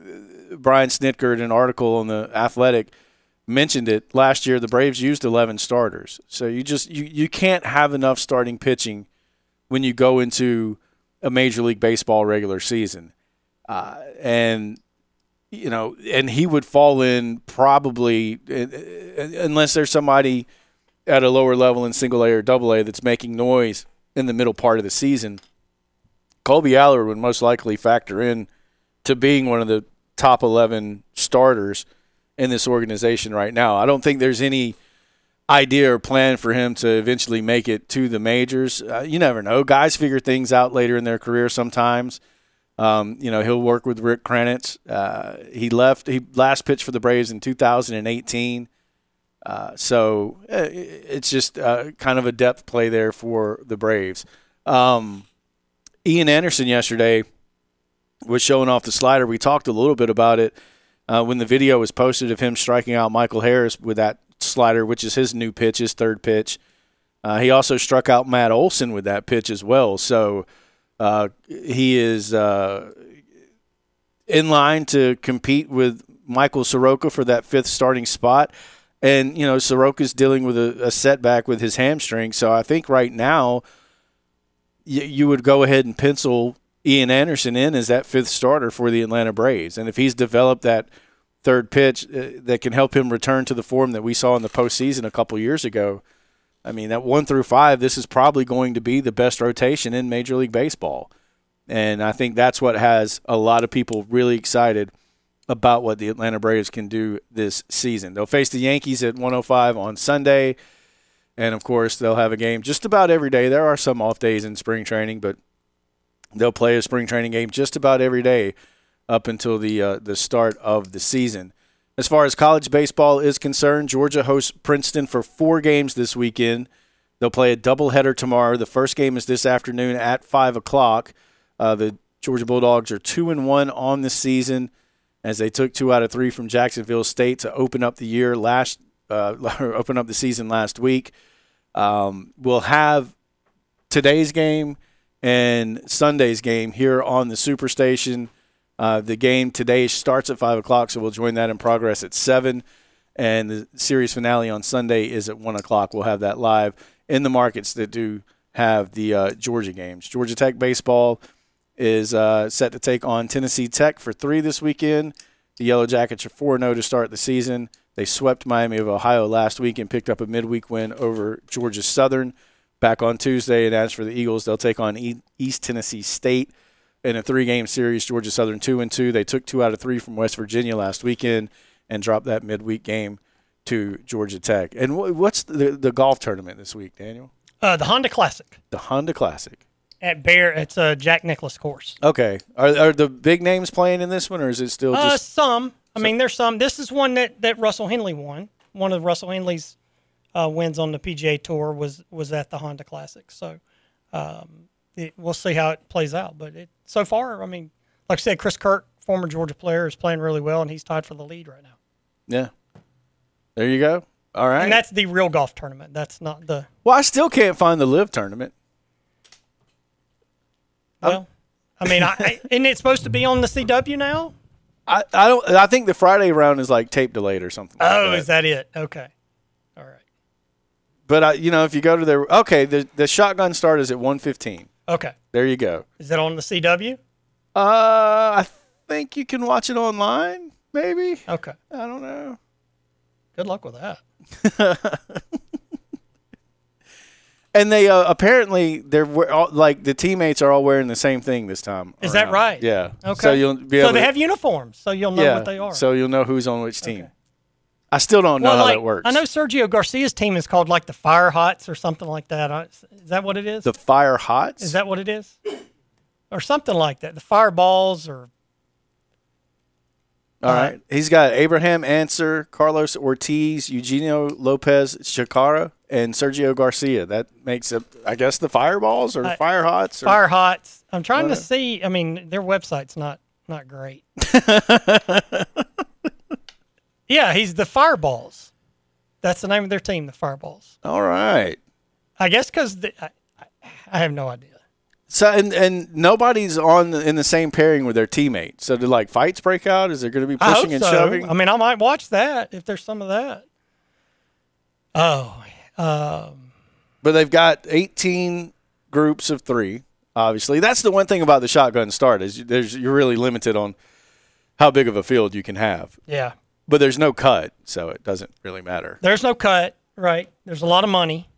Brian Snitker in an article on the Athletic mentioned it last year. The Braves used 11 starters, so you just you you can't have enough starting pitching when you go into a Major League Baseball regular season, uh, and you know, and he would fall in probably unless there's somebody at a lower level in single A or double A that's making noise in the middle part of the season. Kolby Allard would most likely factor in to being one of the top 11 starters in this organization right now. I don't think there's any idea or plan for him to eventually make it to the majors. Uh, you never know. Guys figure things out later in their career sometimes. Um, you know, he'll work with Rick Kranitz. Uh, he left, he last pitched for the Braves in 2018. Uh, so uh, it's just uh, kind of a depth play there for the Braves. Um, Ian Anderson yesterday was showing off the slider. We talked a little bit about it uh, when the video was posted of him striking out Michael Harris with that slider, which is his new pitch, his third pitch. Uh, he also struck out Matt Olson with that pitch as well. So uh, he is uh, in line to compete with Michael Soroka for that fifth starting spot. And, you know, Soroka's dealing with a, a setback with his hamstring. So I think right now y- you would go ahead and pencil Ian Anderson in as that fifth starter for the Atlanta Braves. And if he's developed that third pitch uh, that can help him return to the form that we saw in the postseason a couple years ago, I mean, that one through five, this is probably going to be the best rotation in Major League Baseball. And I think that's what has a lot of people really excited about what the Atlanta Braves can do this season. They'll face the Yankees at 105 on Sunday. And of course, they'll have a game just about every day. There are some off days in spring training, but They'll play a spring training game just about every day up until the uh, the start of the season. As far as college baseball is concerned, Georgia hosts Princeton for four games this weekend. They'll play a doubleheader tomorrow. The first game is this afternoon at five o'clock. Uh, the Georgia Bulldogs are two and one on the season, as they took two out of three from Jacksonville State to open up the year last, uh, open up the season last week. Um, we'll have today's game and Sunday's game here on the Superstation. Uh, the game today starts at 5 o'clock, so we'll join that in progress at 7. And the series finale on Sunday is at 1 o'clock. We'll have that live in the markets that do have the uh, Georgia games. Georgia Tech baseball is uh, set to take on Tennessee Tech for three this weekend. The Yellow Jackets are 4 0 to start the season. They swept Miami of Ohio last week and picked up a midweek win over Georgia Southern back on Tuesday. And as for the Eagles, they'll take on East Tennessee State in a three-game series. Georgia Southern two and two. They took two out of three from West Virginia last weekend and dropped that midweek game to Georgia Tech. And what's the, the golf tournament this week, Daniel? Uh, the Honda Classic. The Honda Classic at Bear. It's a Jack Nicklaus course. Okay, are, are the big names playing in this one, or is it still uh, just some? I mean, there's some. This is one that, that Russell Henley won. One of Russell Henley's uh, wins on the PGA Tour was was at the Honda Classic. So um, it, we'll see how it plays out. But it, so far, I mean, like I said, Chris Kirk, former Georgia player, is playing really well, and he's tied for the lead right now. Yeah. There you go. All right. And that's the real golf tournament. That's not the. Well, I still can't find the live tournament. Well, I mean, I, I, isn't it supposed to be on the CW now? I, I don't. I think the Friday round is like tape delayed or something. Like oh, that. is that it? Okay. But I, you know, if you go to their okay, the the shotgun start is at one fifteen. Okay. There you go. Is that on the CW? Uh, I think you can watch it online. Maybe. Okay. I don't know. Good luck with that. And they uh, apparently they're all, like the teammates are all wearing the same thing this time. Is that right? Yeah. Okay. So you'll be so able. they to, have uniforms, so you'll know yeah, what they are. So you'll know who's on which team. Okay. I still don't know well, how like, that works. I know Sergio Garcia's team is called like the Fire Hots or something like that. Uh, is that what it is? the Fire Hots. is that what it is? Or something like that. The Fireballs or all uh, right? He's got Abraham Ancer, Carlos Ortiz, Eugenio Lopez Chacarra, and Sergio Garcia. That makes it, I guess, the Fireballs or I- Fire Hots. Or, Fire Hots. I'm trying to see. I mean, their website's not not great. yeah, he's the Fireballs. That's the name of their team, the Fireballs. All right. I guess because I, I, have no idea. So and and nobody's on the, in the same pairing with their teammate. So do like fights break out? Is there going to be pushing and so. shoving? I mean, I might watch that if there's some of that. Oh, um, but they've got 18 groups of three. Obviously, that's the one thing about the shotgun start is you- there's you're really limited on how big of a field you can have. yeah. But there's no cut, so it doesn't really matter. There's no cut, right? There's a lot of money.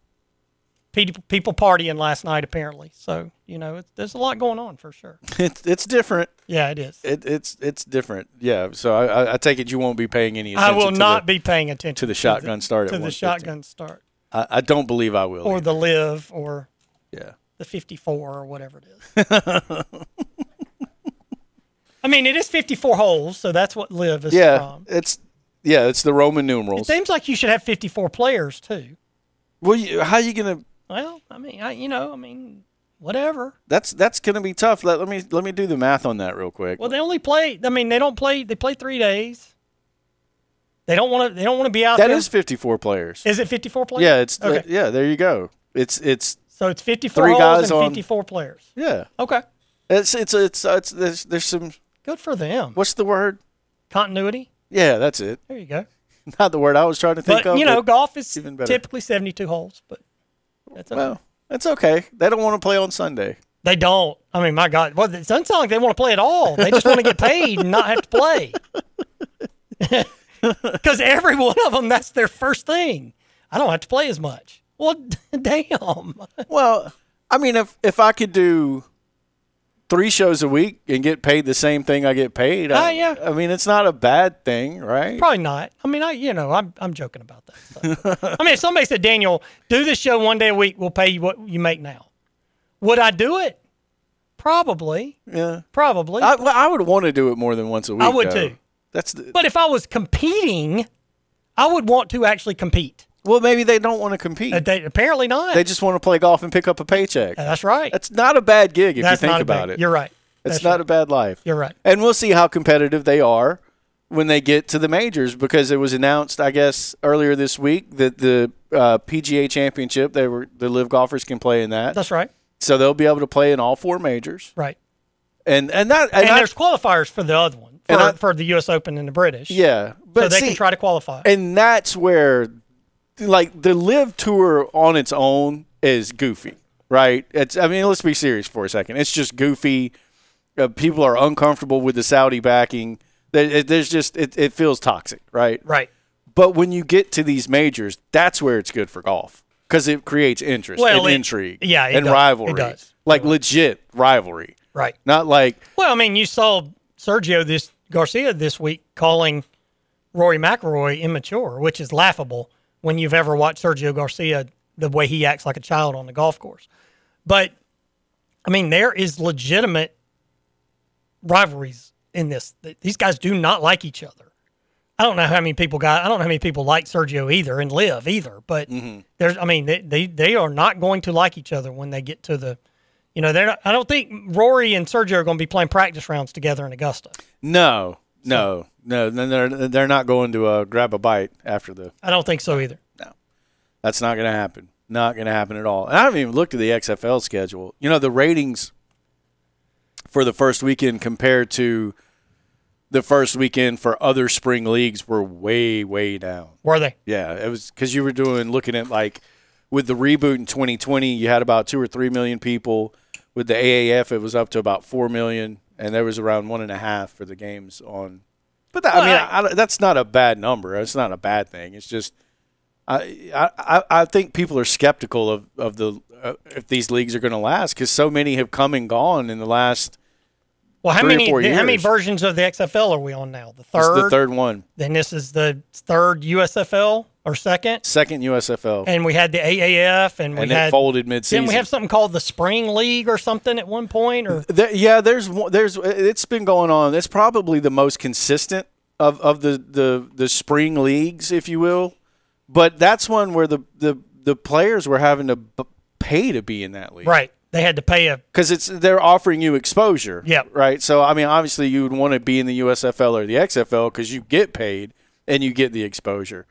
People, people partying last night apparently, so you know it's, there's a lot going on for sure. It's it's different. Yeah, it is. It, it's it's different. Yeah. So I, I, take it you won't be paying any I will to not the, be paying attention to the shotgun start at to the shotgun start I, I don't believe I will. or either. the LIV or yeah. the 54 or whatever it is. I mean, it is 54 holes, so that's what LIV is Yeah. from. It's yeah. It's the Roman numerals. It seems like you should have 54 players too. Well, you, how you gonna? Well, I mean, I, you know, I mean, whatever. That's that's gonna be tough. Let, let me let me do the math on that real quick. Well, they only play. I mean, they don't play. They play three days. They don't want to. They don't want to be out That there. is 54 players. Is it 54 players? Yeah, it's okay. yeah. There you go. It's it's so it's 54 three holes guys and on- 54 players. yeah. Okay, It's it's it's it's there's there's some good for them. what's the word? Continuity. Yeah, that's it. There you go. Not the word I was trying to think But of. you know, golf is typically 72 holes, but that's okay. well, that's okay. They don't want to play on Sunday. They don't. I mean, my God. Well, it doesn't sound like they want to play at all. They just want to get paid and not have to play. Because every one of them, that's their first thing. I don't have to play as much. Well, damn. Well, I mean, if if I could do three shows a week and get paid the same thing I get paid, I, Ah, yeah. I mean, it's not a bad thing, right? Probably not. I mean, I you know, I'm I'm joking about that. I mean, if somebody said, Daniel, do this show one day a week, we'll pay you what you make now. Would I do it? Probably. Yeah. Probably. I, well, I would want to do it more than once a week. I would though. too. That's the, but if I was competing, I would want to actually compete. Well, maybe they don't want to compete. Uh, they, apparently not. they just want to play golf and pick up a paycheck. That's right. That's not a bad gig if That's you think about bad- it. You're right. It's That's not right. a bad life. You're right. And we'll see how competitive they are when they get to the majors because it was announced, I guess, earlier this week that the uh, PGA Championship, they were the LIV golfers can play in that, That's right. so they'll be able to play in all four majors. Right. And and that and, And, I- there's qualifiers for the other one for, I- for the U.S. Open and the British. yeah, but so they see, can try to qualify. and that's where like the LIV tour on its own is goofy right it's i mean let's be serious for a second it's just goofy uh, people are uncomfortable with the saudi backing There- it- there's just it, it feels toxic right right. but when you get to these majors that's where it's good for golf because it creates interest Well, and it- intrigue, yeah, and does. It rivalry, does. like legit rivalry, Right. not like Well, I mean, you saw Sergio this Garcia this week calling Rory McIlroy immature, which is laughable when you've ever watched Sergio Garcia the way he acts like a child on the golf course. But I mean, there is legitimate rivalries in this. These guys do not like each other. I don't know how many people got. I don't know how many people like Sergio either and LIV either. But mm-hmm. there's. I mean, they, they they are not going to like each other when they get to the. You know, they're. Not, I don't think Rory and Sergio are going to be playing practice rounds together in Augusta. no, no, no. Then they're they're not going to uh, grab a bite after the. I don't think so either. No, that's not going to happen. Not going to happen at all. And I haven't even looked at the XFL schedule. You know, the ratings for the first weekend compared to the first weekend for other spring leagues were way, way down. Were they? Yeah, it was because you were doing looking at like with the reboot in 2020, you had about two or three million people. With the AAF, it was up to about four million, and there was around one and a half for the games on. But that, I mean, Well, I, that's not a bad number. It's not a bad thing. It's just I I, I think people are skeptical of of the uh, if these leagues are going to last because so many have come and gone in the last. Well, how many how many versions of the XFL are we on now? The third. the third one, Then this is the third USFL or second, second USFL, and we had the AAF, and we and had folded midseason. Didn't we have something called the Spring League or something at one point? Or There, yeah, there's there's it's been going on. It's probably the most consistent of, of the, the the spring leagues, if you will. But that's one where the the, the players were having to b- pay to be in that league, right, they had to pay a Because it's they're offering you exposure. Yep. Right. So I mean, obviously, you would want to be in the USFL or the XFL because you get paid and you get the exposure.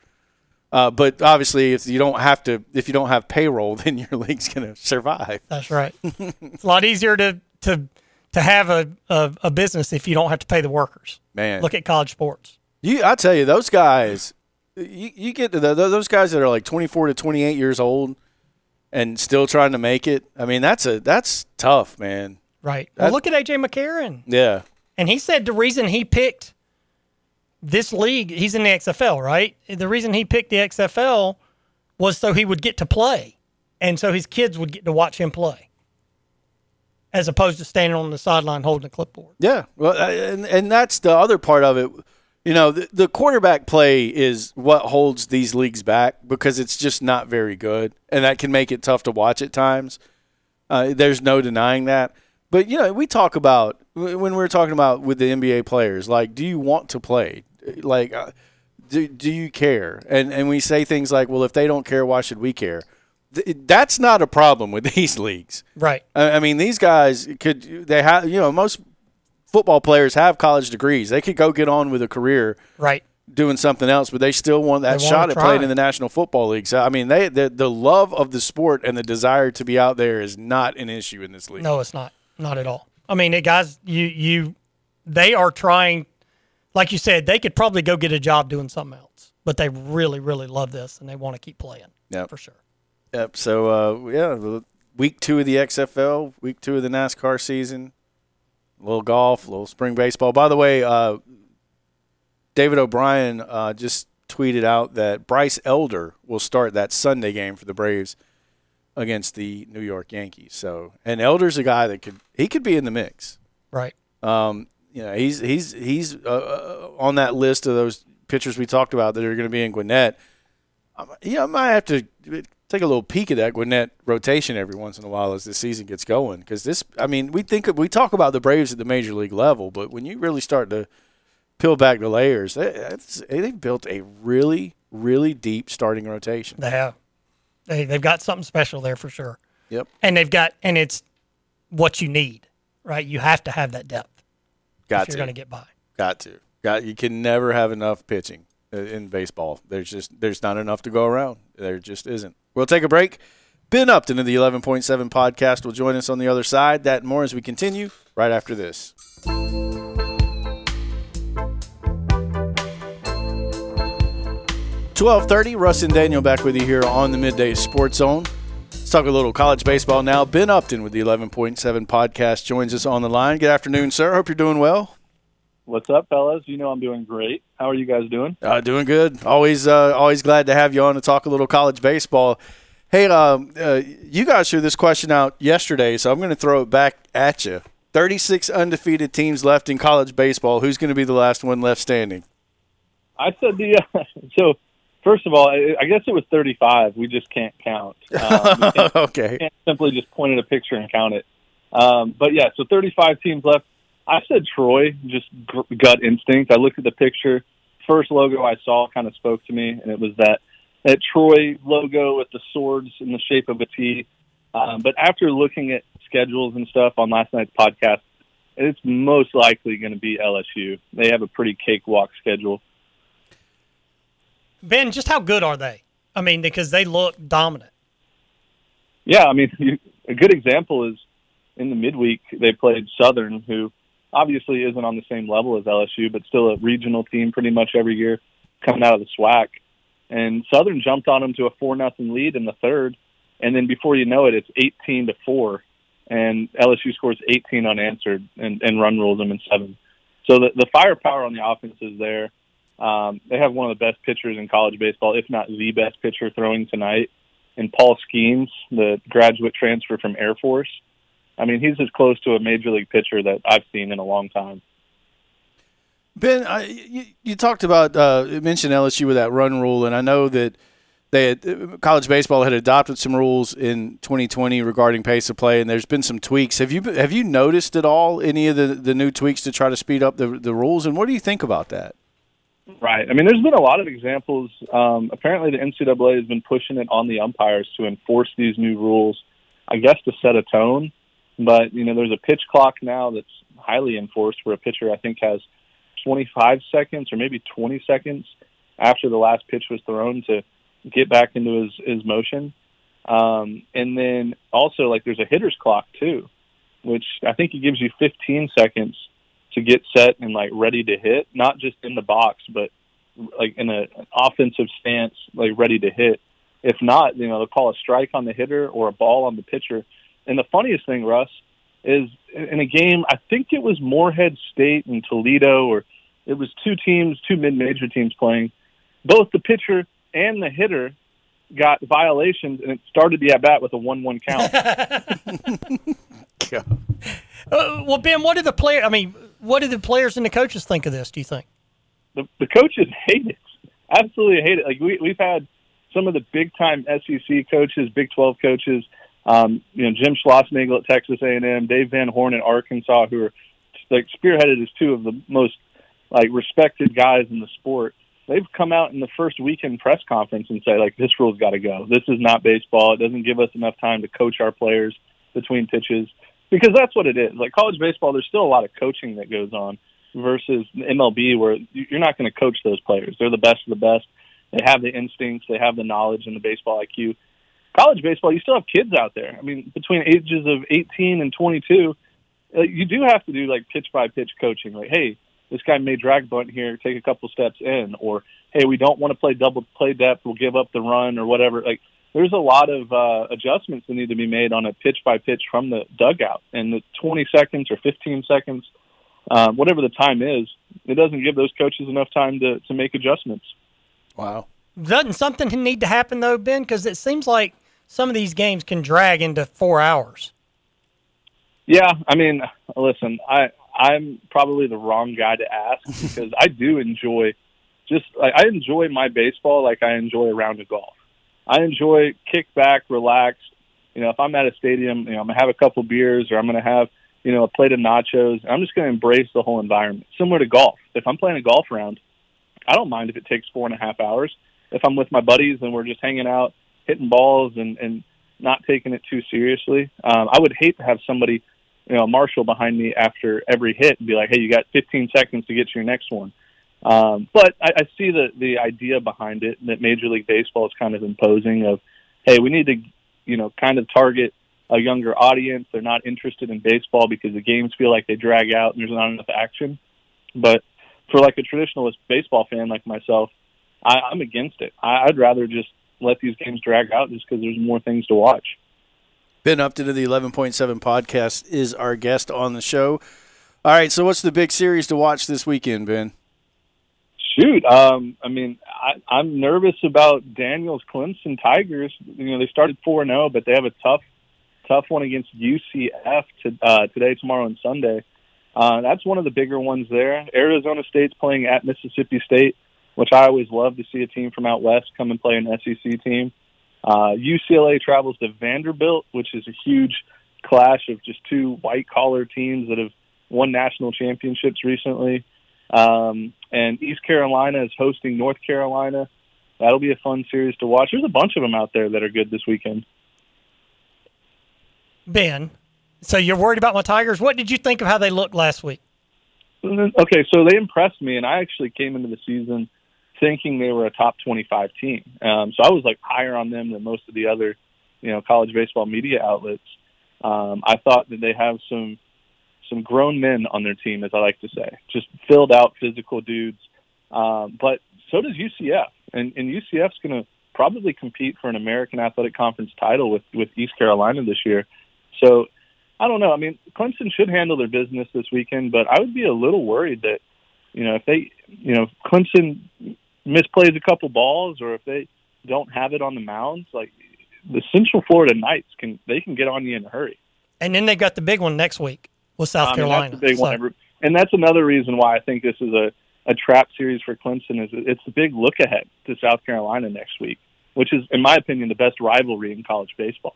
Uh, but obviously, if you don't have to, if you don't have payroll, then your league's going to survive. That's right. it's a lot easier to to to have a, a, a business if you don't have to pay the workers. Man, Look at college sports. You, I tell you, those guys, you, you get to the, those guys that are like 24 to 28 years old and still trying to make it. I mean, that's a that's tough, man. Right. Well, look at AJ McCarron. Yeah, And he said the reason he picked this league, he's in the XFL, right? The reason he picked the XFL was so he would get to play. And so his kids would get to watch him play. As opposed to standing on the sideline holding a clipboard. yeah. Well, and and that's the other part of it. You know, the, the quarterback play is what holds these leagues back because it's just not very good, and that can make it tough to watch at times. Uh, there's no denying that. But you know, we talk about when we're talking about with the NBA players, like, do you want to play? Like, uh, do, do you care? And and we say things like, well, if they don't care, why should we care? Th- That's not a problem with these leagues. Right. I I mean, these guys could they have you know most football players have college degrees. They could go get on with a career Right. doing something else, but they still want that They shot at playing in the National Football League. So I mean, they the, the love of the sport and the desire to be out there is not an issue in this league. No, it's not. Not at all. I mean, it, guys, you you they are trying like you said, they could probably go get a job doing something else. But they really, really love this and they want to keep playing. Yeah, For sure. Yep. So uh, yeah, week two of the XFL, week two of the NASCAR season, a little golf, a little spring baseball. By the way, uh, David O'Brien uh, just tweeted out that Bryce Elder will start that Sunday game for the Braves against the New York Yankees. So, and Elder's a guy that could he could be in the mix. Right. Um, you know, he's he's he's uh, uh, on that list of those pitchers we talked about that are going to be in Gwinnett. Um, you know, I might have to take a little peek at that Gwinnett rotation every once in a while as the season gets going. Because this, I mean, we think we talk about the Braves at the major league level, but when you really start to peel back the layers, they, they've built a really really deep starting rotation. They have. They they've got something special there for sure. Yep, And they've got and it's what you need, right? You have to have that depth got if you're going to get by. Got to. Got you can never have enough pitching in baseball. There's just there's not enough to go around. There just isn't. We'll take a break. Ben Upton of the 11.7 podcast will join us on the other side. That more as we continue right after this. Twelve thirty. Russ and Daniel back with you here on the midday Sports Zone. Let's talk a little college baseball now. Ben Upton with the 11.7 podcast joins us on the line. Good afternoon, sir. Hope you're doing well. What's up, fellas? You know I'm doing great. How are you guys doing? Uh, doing good. Always, uh, always glad to have you on to talk a little college baseball. Hey, um, uh, you guys threw this question out yesterday, so I'm going to throw it back at you. 36 undefeated teams left in college baseball. Who's going to be the last one left standing? I said the uh, so. First of all, I, I guess it was 35. We just can't count. Um, can't, okay. can't simply just point at a picture and count it. Um, but yeah, so 35 teams left. I said Troy, just gut instinct. I looked at the picture. First logo I saw kind of spoke to me, and it was that that Troy logo with the swords in the shape of a T. Um, but after looking at schedules and stuff on last night's podcast, it's most likely going to be LSU. They have a pretty cakewalk schedule. Ben, just how good are they? I mean, because they look dominant. Yeah, I mean, you, a good example is in the midweek they played Southern, who obviously isn't on the same level as LSU, but still a regional team pretty much every year coming out of the SWAC. And Southern jumped on them to a four nothing lead in the third, and then before you know it, it's eighteen to four, and LSU scores eighteen unanswered and, and run rules them in seven. So the, the firepower on the offense is there. Um, they have one of the best pitchers in college baseball, if not the best pitcher throwing tonight. And Paul Skenes, the graduate transfer from Air Force. I mean, he's as close to a major league pitcher that I've seen in a long time. Ben, I, you, you, talked about uh, you mentioned LSU with that run rule, and I know that they had, college baseball had adopted some rules in 2020 regarding pace of play, and there's been some tweaks. Have you have you noticed at all any of the, the new tweaks to try to speed up the the rules, and what do you think about that? Right. I mean, there's been a lot of examples. Um, apparently, the NCAA has been pushing it on the umpires to enforce these new rules. I guess to set a tone, but you know, there's a pitch clock now that's highly enforced, where a pitcher I think has 25 seconds or maybe 20 seconds after the last pitch was thrown to get back into his, his motion. Um, and then also, like, there's a hitter's clock too, which I think it gives you 15 seconds to get set and like ready to hit, not just in the box, but like in a, an offensive stance, like ready to hit. If not, you know, they'll call a strike on the hitter or a ball on the pitcher. And the funniest thing, Russ, is in a game, I think it was Morehead State and Toledo, or it was two teams, two mid-major teams playing. Both the pitcher and the hitter got violations, and it started the at bat with a one-one count. uh, well, Ben, what did the player? I mean, what did the players and the coaches think of this? Do you think the the coaches hate it? Absolutely hate it. Like we we've had some of the big-time SEC coaches, Big Twelve coaches. Um, you know, Jim Schlossnagle at Texas A&M, Dave Van Horn at Arkansas, who are like spearheaded as two of the most like respected guys in the sport, they've come out in the first weekend press conference and say like this rule's got to go. This is not baseball. It doesn't give us enough time to coach our players between pitches because that's what it is. Like college baseball, there's still a lot of coaching that goes on versus MLB where you're not going to coach those players. They're the best of the best. They have the instincts, they have the knowledge and the baseball IQ. College baseball, you still have kids out there. I mean, between ages of 18 and 22, uh, you do have to do like pitch by pitch coaching. Like, hey, this guy may drag bunt here, take a couple steps in, or hey, we don't want to play double play depth, we'll give up the run or whatever. Like there's a lot of uh, adjustments that need to be made on a pitch by pitch from the dugout, and the 20 seconds or 15 seconds, uh, whatever the time is, it doesn't give those coaches enough time to to make adjustments. Wow. Doesn't something need to happen though, Ben? Because it seems like some of these games can drag into four hours. Yeah, I mean, listen, I I'm probably the wrong guy to ask because I do enjoy just like I enjoy my baseball like I enjoy a round of golf. I enjoy kick back, relax. You know, if I'm at a stadium, you know, I'm gonna have a couple beers or I'm gonna have, you know, a plate of nachos. I'm just gonna embrace the whole environment. Similar to golf. If I'm playing a golf round, I don't mind if it takes four and a half hours. If I'm with my buddies and we're just hanging out, hitting balls and and not taking it too seriously, um, I would hate to have somebody you know, marshal behind me after every hit and be like, "Hey, you got 15 seconds to get to your next one." Um, but I, I see the the idea behind it that Major League Baseball is kind of imposing of, "Hey, we need to, you know, kind of target a younger audience. They're not interested in baseball because the games feel like they drag out and there's not enough action." But for like a traditionalist baseball fan like myself, I, I'm against it. I, I'd rather just let these games drag out just because there's more things to watch. Ben Upton of the 11.7 podcast is our guest on the show. All right, so what's the big series to watch this weekend, Ben? Shoot, um, I mean, I, I'm nervous about Daniel's Clemson Tigers. You know, they started four and zero, but they have a tough, tough one against UCF to, uh, today, tomorrow, and Sunday. Uh, that's one of the bigger ones there. Arizona State's playing at Mississippi State, which I always love to see a team from out west come and play an SEC team. Uh, UCLA travels to Vanderbilt, which is a huge clash of just two white collar teams that have won national championships recently. Um, and East Carolina is hosting North Carolina. That'll be a fun series to watch. There's a bunch of them out there that are good this weekend. Ben, so you're worried about my Tigers. What did you think of how they looked last week? Okay, so they impressed me, and I actually came into the season thinking they were a top 25 team. Um, so I was like higher on them than most of the other, you know, college baseball media outlets. Um, I thought that they have some some grown men on their team, as I like to say, just filled out physical dudes. Um, but so does UCF, and, and UCF's going to probably compete for an American Athletic Conference title with with East Carolina this year. So I don't know. I mean, Clemson should handle their business this weekend, but I would be a little worried that you know if they you know Clemson misplays a couple balls or if they don't have it on the mounds, like the Central Florida Knights can they can get on you in a hurry. And then they got the big one next week with South I mean, Carolina. That's the big So- one, and that's another reason why I think this is a a trap series for Clemson. Is it's a big look ahead to South Carolina next week, which is, in my opinion, the best rivalry in college baseball.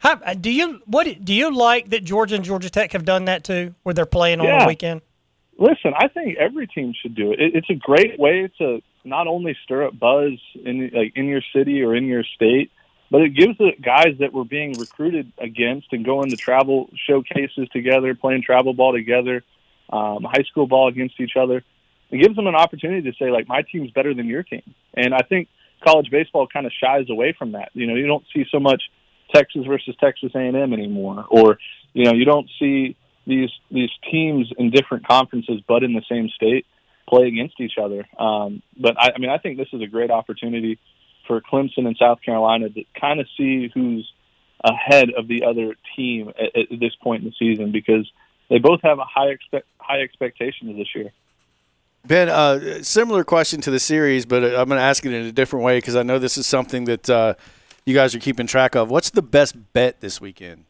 How, uh, do you what do you like that Georgia and Georgia Tech have done that too, where they're playing on the weekend? Listen, I think every team should do it. it. It's a great way to not only stir up buzz in like in your city or in your state, but it gives the guys that were being recruited against and going to travel showcases together, playing travel ball together, um, high school ball against each other. It gives them an opportunity to say like my team's better than your team, and I think college baseball kind of shies away from that. You know, you don't see so much Texas versus Texas A&M anymore, or you know, you don't see these these teams in different conferences but in the same state play against each other. Um, but I, I mean, I think this is a great opportunity for Clemson and South Carolina to kind of see who's ahead of the other team at, at this point in the season because they both have a high expect high expectations this year. Ben, uh, similar question to the series, but I'm going to ask it in a different way because I know this is something that uh, you guys are keeping track of. What's the best bet this weekend?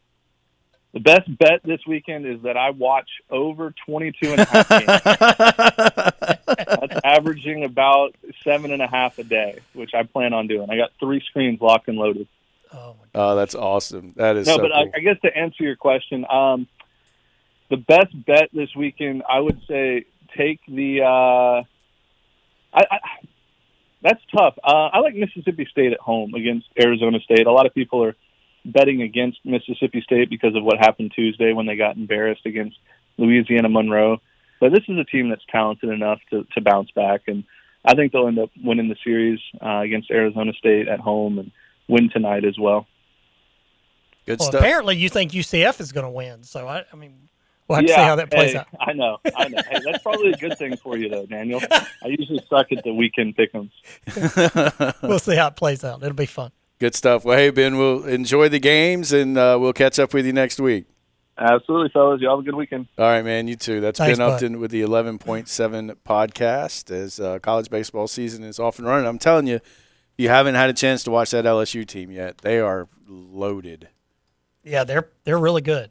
The best bet this weekend is that I watch over 22 and a half games. That's averaging about seven and a half a day, which I plan on doing. I got three screens locked and loaded. Oh, my Oh, that's awesome. That is No, so but cool. I, I guess to answer your question, um, the best bet this weekend, I would say take the. Uh, I, I, that's tough. Uh, I like Mississippi State at home against Arizona State. A lot of people are betting against Mississippi State because of what happened Tuesday when they got embarrassed against Louisiana Monroe. But this is a team that's talented enough to, to bounce back, and I think they'll end up winning the series uh, against Arizona State at home and win tonight as well. Good well, stuff. apparently you think UCF is going to win. So I, I mean, we'll have to see how that plays hey, out. I know, I know. Hey, that's probably a good thing for you, though, Daniel. I usually suck at the weekend pick'ems. We'll see how it plays out. It'll be fun. Good stuff. Well, hey, Ben, we'll enjoy the games and uh, we'll catch up with you next week. Absolutely, fellas. You all have a good weekend. All right, man. You too. That's Thanks, Ben bud. Upton with the 11.7 podcast as uh, college baseball season is off and running. I'm telling you, if you haven't had a chance to watch that LSU team yet, they are loaded. Yeah, they're they're really good,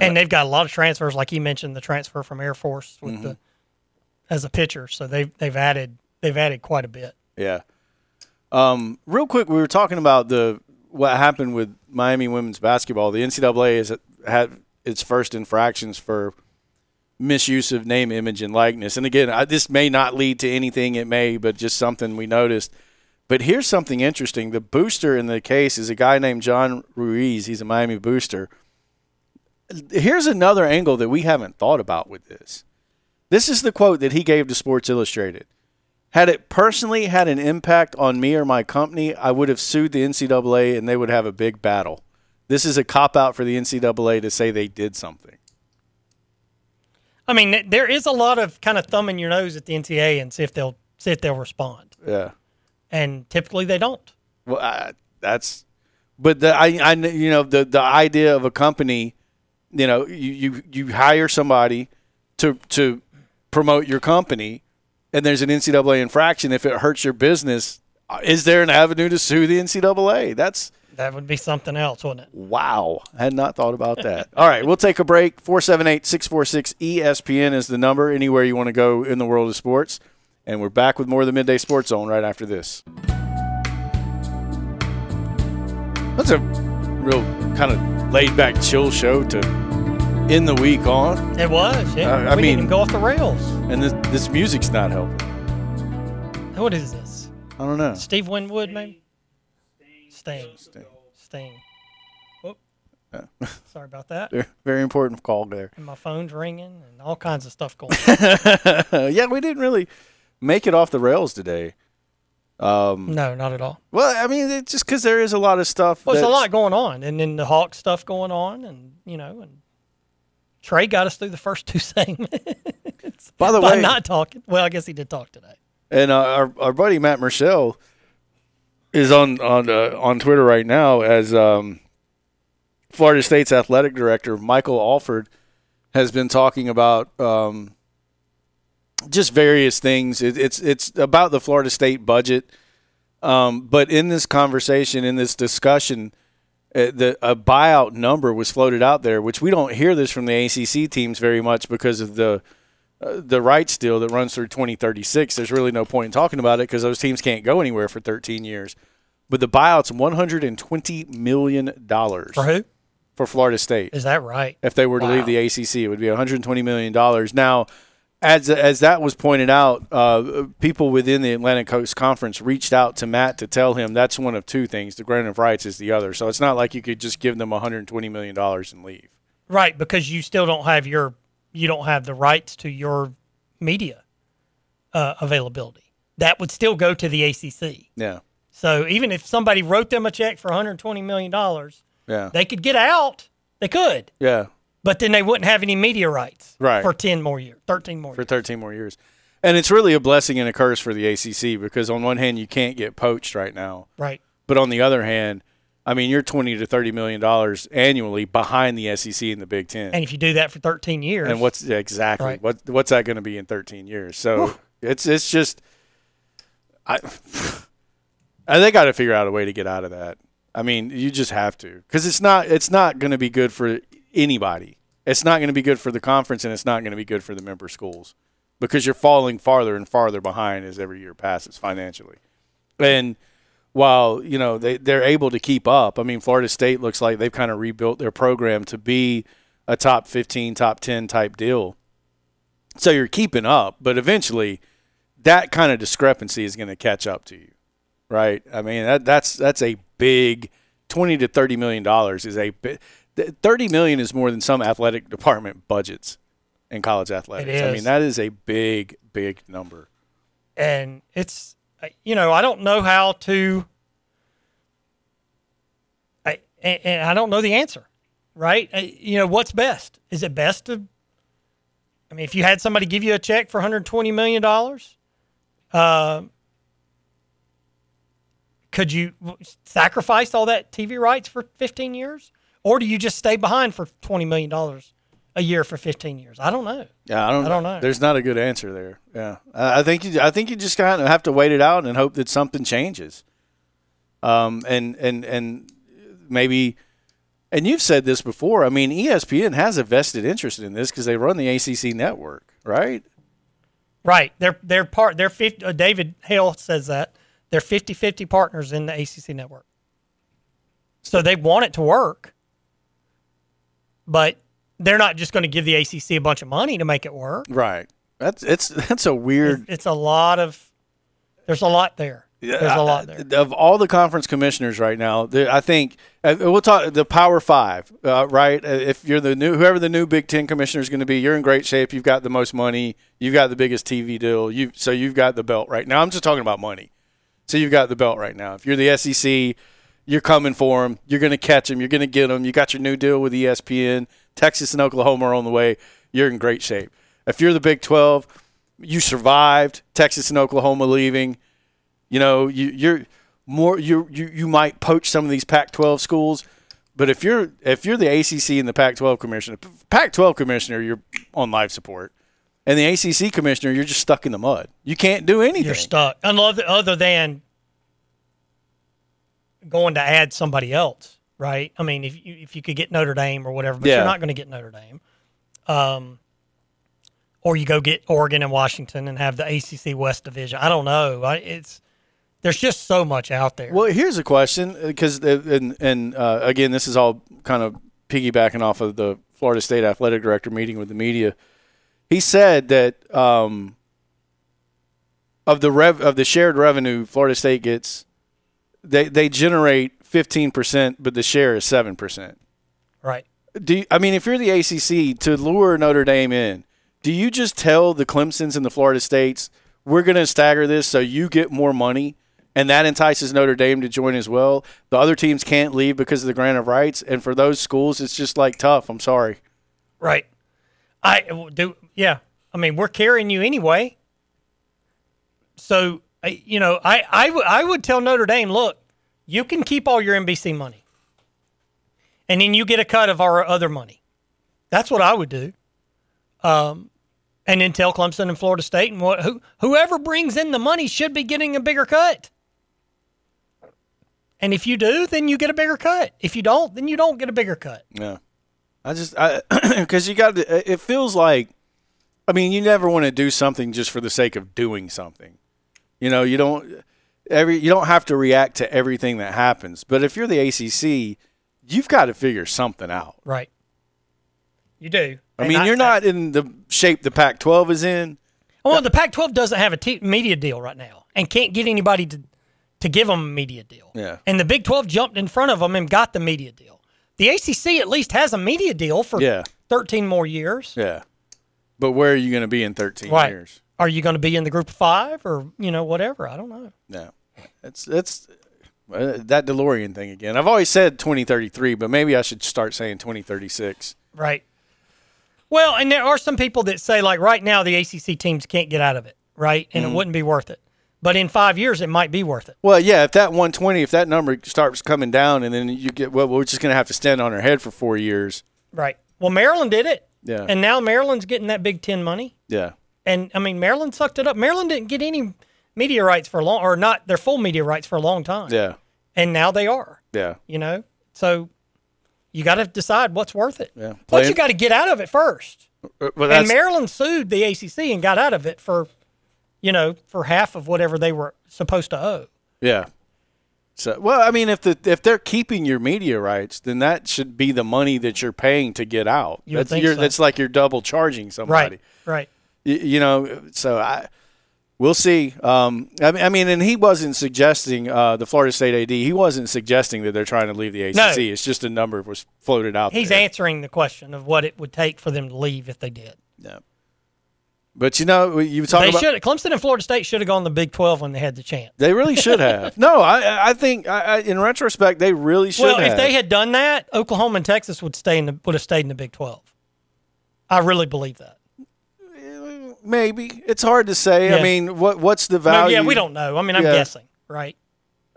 and they've got a lot of transfers. Like he mentioned, the transfer from Air Force with Mm-hmm. the as a pitcher. So they've they've added they've added quite a bit. Yeah. Um, real quick, we were talking about the what happened with Miami women's basketball. The NCAA has had its first infractions for misuse of name, image, and likeness. And again, I, this may not lead to anything. It may, but just something we noticed. But here's something interesting. The booster in the case is a guy named John Ruiz. He's a Miami booster. Here's another angle that we haven't thought about with this. This is the quote that he gave to Sports Illustrated. Had it personally had an impact on me or my company, I would have sued the NCAA and they would have a big battle. This is a cop out for the NCAA to say they did something. I mean, there is a lot of kind of thumbing your nose at the NCAA and see if they'll see if they'll respond, Yeah. and typically they don't. Well, I, that's, but the I, I you know the the idea of a company, you know, you you, you hire somebody to to promote your company, and there's an NCAA infraction, if it hurts your business, uh, is there an avenue to sue the NCAA? That's That would be something else, wouldn't it? Wow. I had not thought about that. All right, we'll take a break. 478 646 ESPN is the number anywhere you want to go in the world of sports. And we're back with more of the Midday Sports Zone right after this. That's a real kind of laid back, chill show to end the week on. It was, yeah. Uh, I we mean- didn't go off the rails. And this, this music's not helping. What is this? I don't know. Steve Winwood, maybe? Sting. Sting. Sting. Whoop. Sorry about that. Very- Very important call there. And my phone's ringing and all kinds of stuff going on. yeah, we didn't really make it off the rails today. Um, no, not at all. well, I mean, it's just because there is a lot of stuff. Well, there's a lot going on, and then the Hawk stuff going on, and you know, and Trey got us through the first two segments By the by way, not talking. Well, I guess he did talk today. and uh, our our buddy Matt Marshall is on on uh, on Twitter right now as um, Florida State's athletic director Michael Alford has been talking about um, just various things. It, it's it's about the Florida State budget, um, but in this conversation, in this discussion. Uh, the a buyout number was floated out there, which we don't hear this from the ACC teams very much because of the uh, the rights deal that runs through 2036. There's really no point in talking about it because those teams can't go anywhere for 13 years. But the buyout's 120 million dollars For who? for Florida State. Is that right? If they were to Wow. leave the ACC, it would be 120 million dollars. Now, as as that was pointed out, uh, people within the Atlantic Coast Conference reached out to Matt to tell him that's one of two things. The grant of rights is the other. So it's not like you could just give them 120 million dollars and leave. Right, because you still don't have your you don't have the rights to your media uh, availability. That would still go to the ACC. Yeah, So even if somebody wrote them a check for 120 million dollars, yeah, they could get out. They could, yeah. But then they wouldn't have any media rights Right. for 10 more years, 13 more for years. 13 more years. And it's really a blessing and a curse for the ACC because on one hand you can't get poached right now, Right. but on the other hand, I mean you're 20 to 30 million dollars annually behind the SEC and the Big 10. And if you do that for 13 years, And what's exactly Right. what what's that going to be in 13 years? So it's it's just I I they got to figure out a way to get out of that. I mean, you just have to because it's not it's not going to be good for anybody. It's not going to be good for the conference, and it's not going to be good for the member schools because you're falling farther and farther behind as every year passes financially. And while you know they they're able to keep up, I mean, Florida State looks like they've kind of rebuilt their program to be a top 15, top 10 type deal. So you're keeping up, but eventually that kind of discrepancy is going to catch up to you. Right? I mean, that that's that's a big 20 to 30 million dollars is a bi- th- 30 million is more than some athletic department budgets in college athletics. I mean, that is a big big number. and it's uh, you know I don't know how to I and, and I don't know the answer right Uh, you know what's best is it best to I mean if you had somebody give you a check for 120 million dollars uh, could you sacrifice all that TV rights for 15 years or do you just stay behind for 20 million dollars a year for 15 years I don't know Yeah, I don't. I don't know. There's not a good answer there. Yeah, I think you. I think you just kind of have to wait it out and hope that something changes. Um, and and and maybe, and you've said this before. I mean, ESPN has a vested interest in this because they run the ACC network, right? Right. They're they're part they're 50, uh, David Hale says that. They're 50-50 partners in the ACC network. So they want it to work. But they're not just going to give the ACC a bunch of money to make it work. Right. That's it's that's a weird. It's a lot of there's a lot there. There's a lot there. Of all the conference commissioners right now, I think uh, we'll talk the Power Five, uh, right? Uh, If you're the new, whoever the new Big Ten commissioner is going to be, you're in great shape. You've got the most money. You've got the biggest TV deal. You so you've got the belt right now. I'm just talking about money. So you've got the belt right now. If you're the SEC, you're coming for them. You're going to catch them. You're going to get them. You got your new deal with ESPN. Texas and Oklahoma are on the way. You're in great shape. If you're the Big 12, you survived Texas and Oklahoma leaving. You know, you, you're more you you you might poach some of these Pac-12 schools, but if you're if you're the ACC and the Pac-12 commissioner, Pac-12 commissioner, you're on life support. And the ACC commissioner, you're just stuck in the mud. You can't do anything. You're stuck. Other, other than going to add somebody else, right? I mean, if you, if you could get Notre Dame or whatever, but Yeah. you're not going to get Notre Dame. Um, or you go get Oregon and Washington and have the ACC West Division. I don't know. I, it's there's just so much out there. Well, here's a question because and and uh, again, this is all kind of piggybacking off of the Florida State athletic director meeting with the media. He said that um, of the rev of the shared revenue Florida State gets, they they generate fifteen percent, but the share is seven percent. right. Do you, I mean if you're the ACC to lure Notre Dame in, do you just tell the Clemson's and the Florida States we're going to stagger this so you get more money, and that entices Notre Dame to join as well? The other teams can't leave because of the grant of rights, and for those schools, it's just like tough. I'm sorry. Right. I do. Yeah. I mean, we're carrying you anyway. So, I- you know, I, I, w- I would tell Notre Dame, look, you can keep all your NBC money, and then you get a cut of our other money. That's what I would do. Um, and then tell Clemson and Florida State and what who, whoever brings in the money should be getting a bigger cut. And if you do, then you get a bigger cut. If you don't, then you don't get a bigger cut. Yeah, I just I because you got. It feels like, I mean, you never want to do something just for the sake of doing something. You know, you don't every you don't have to react to everything that happens. But if you're the ACC, you've got to figure something out. Right. You do. I And mean, you're not in the shape the Pac-12 is in. Well, the Pac-12 doesn't have a t- media deal right now, and can't get anybody to to give them a media deal. Yeah. And the Big 12 jumped in front of them and got the media deal. The ACC at least has a media deal for Yeah. 13 more years. Yeah, but where are you going to be in 13 Right. years? Are you going to be in the group of five or you know whatever? I don't know. No, it's it's uh, that DeLorean thing again. I've always said 2033, but maybe I should start saying 2036. Right. Well, and there are some people that say like right now the ACC teams can't get out of it, right? And Mm-hmm. it wouldn't be worth it. But in five years, it might be worth it. Well, yeah, if that 120, if that number starts coming down, and then you get, well, we're just going to have to stand on our head for four years. Right. Well, Maryland did it. Yeah. And now Maryland's getting that Big Ten money. Yeah. And I mean, Maryland sucked it up. Maryland didn't get any media rights for a long, or not their full media rights for a long time. Yeah. And now they are. Yeah. You know, so you got to decide what's worth it. Yeah. But Playing- you got to get out of it first. Uh, Well, And Maryland sued the ACC and got out of it for, you know, for half of whatever they were supposed to owe. yeah. So, well, I mean, if the if they're keeping your media rights, then that should be the money that you're paying to get out. You that's so. that's like you're double charging somebody. Right. Right. You, you know so i we'll see um I, mean, I mean and he wasn't suggesting uh the florida state ad he wasn't suggesting that they're trying to leave the acc No. it's just a number was floated out He's there. answering the question of what it would take for them to leave if they did. yeah. but you know you talk They about should. Clemson and Florida State should have gone the Big Twelve when they had the chance. they really should have no i i think I, I in retrospect they really should Well, have if they had done that, Oklahoma and Texas would stay in the would have stayed in the Big Twelve. I really believe that. Maybe it's hard to say Yeah. i mean what what's the No, value yeah, we don't know. I mean, I'm Yeah. guessing, right?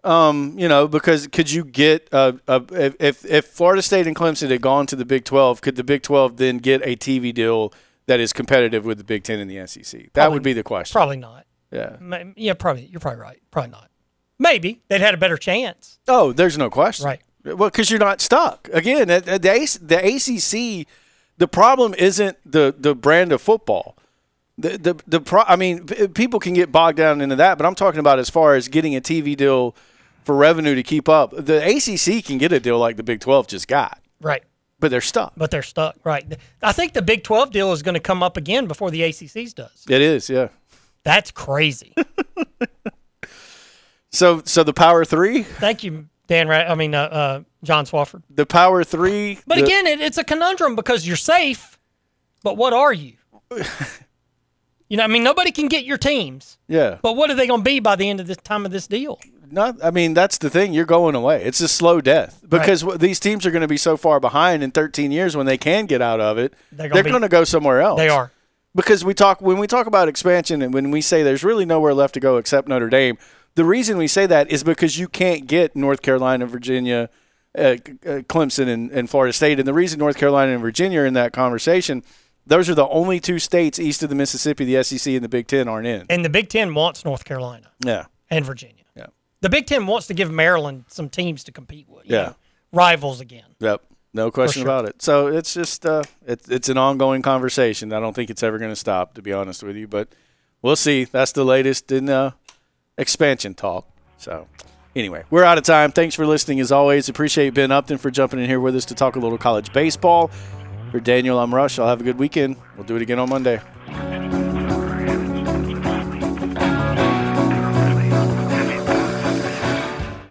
Um, you know, because could you get uh, a if, if Florida State and Clemson had gone to the Big Twelve, could the Big Twelve then get a TV deal that is competitive with the Big Ten and the SEC? That Probably- would be the question. Probably not. Yeah. Yeah, probably. You're probably right. Probably not. Maybe they'd had a better chance. Oh, there's no question. Right. Well, because you're not stuck. Again, the the ACC, the problem isn't the the brand of football. The the the pro, I mean, p- people can get bogged down into that, but I'm talking about as far as getting a TV deal for revenue to keep up. The ACC can get a deal like the Big 12 just got, Right. but they're stuck. But they're stuck. Right. I think the Big Twelve deal is going to come up again before the ACC's does. It is, yeah. That's crazy. So so the Power Three, Thank you, Dan. Ra- I mean, uh, uh, John Swofford. the Power Three. But the- again, it, it's a conundrum because you're safe, but what are you? you know, I mean, nobody can get your teams, yeah, but what are they going to be by the end of this time of this deal? not. I mean, that's the thing. You're going away. It's a slow death because w these teams are going to be so far behind in 13 years when they can get out of it. They're They're gonna be- going to go somewhere else. They are. because we talk when we talk about expansion and when we say there's really nowhere left to go except Notre Dame. The reason we say that is because you can't get North Carolina, Virginia, uh, uh, Clemson, and, and Florida State. And the reason North Carolina and Virginia are in that conversation those are the only two states east of the Mississippi the SEC and the Big Ten aren't in. And the Big Ten wants North Carolina Yeah, and Virginia. Yeah. The Big Ten wants to give Maryland some teams to compete with. Yeah. know, rivals again. yep, no question sure. about it. So it's just uh, it's it's an ongoing conversation. I don't think it's ever going to stop, to be honest with you. But we'll see. That's the latest in uh, expansion talk. So. Anyway, we're out of time. Thanks for listening as always. Appreciate Ben Upton for jumping in here with us to talk a little college baseball. For Daniel, I'm Russ. I'll have a good weekend. We'll do it again on Monday.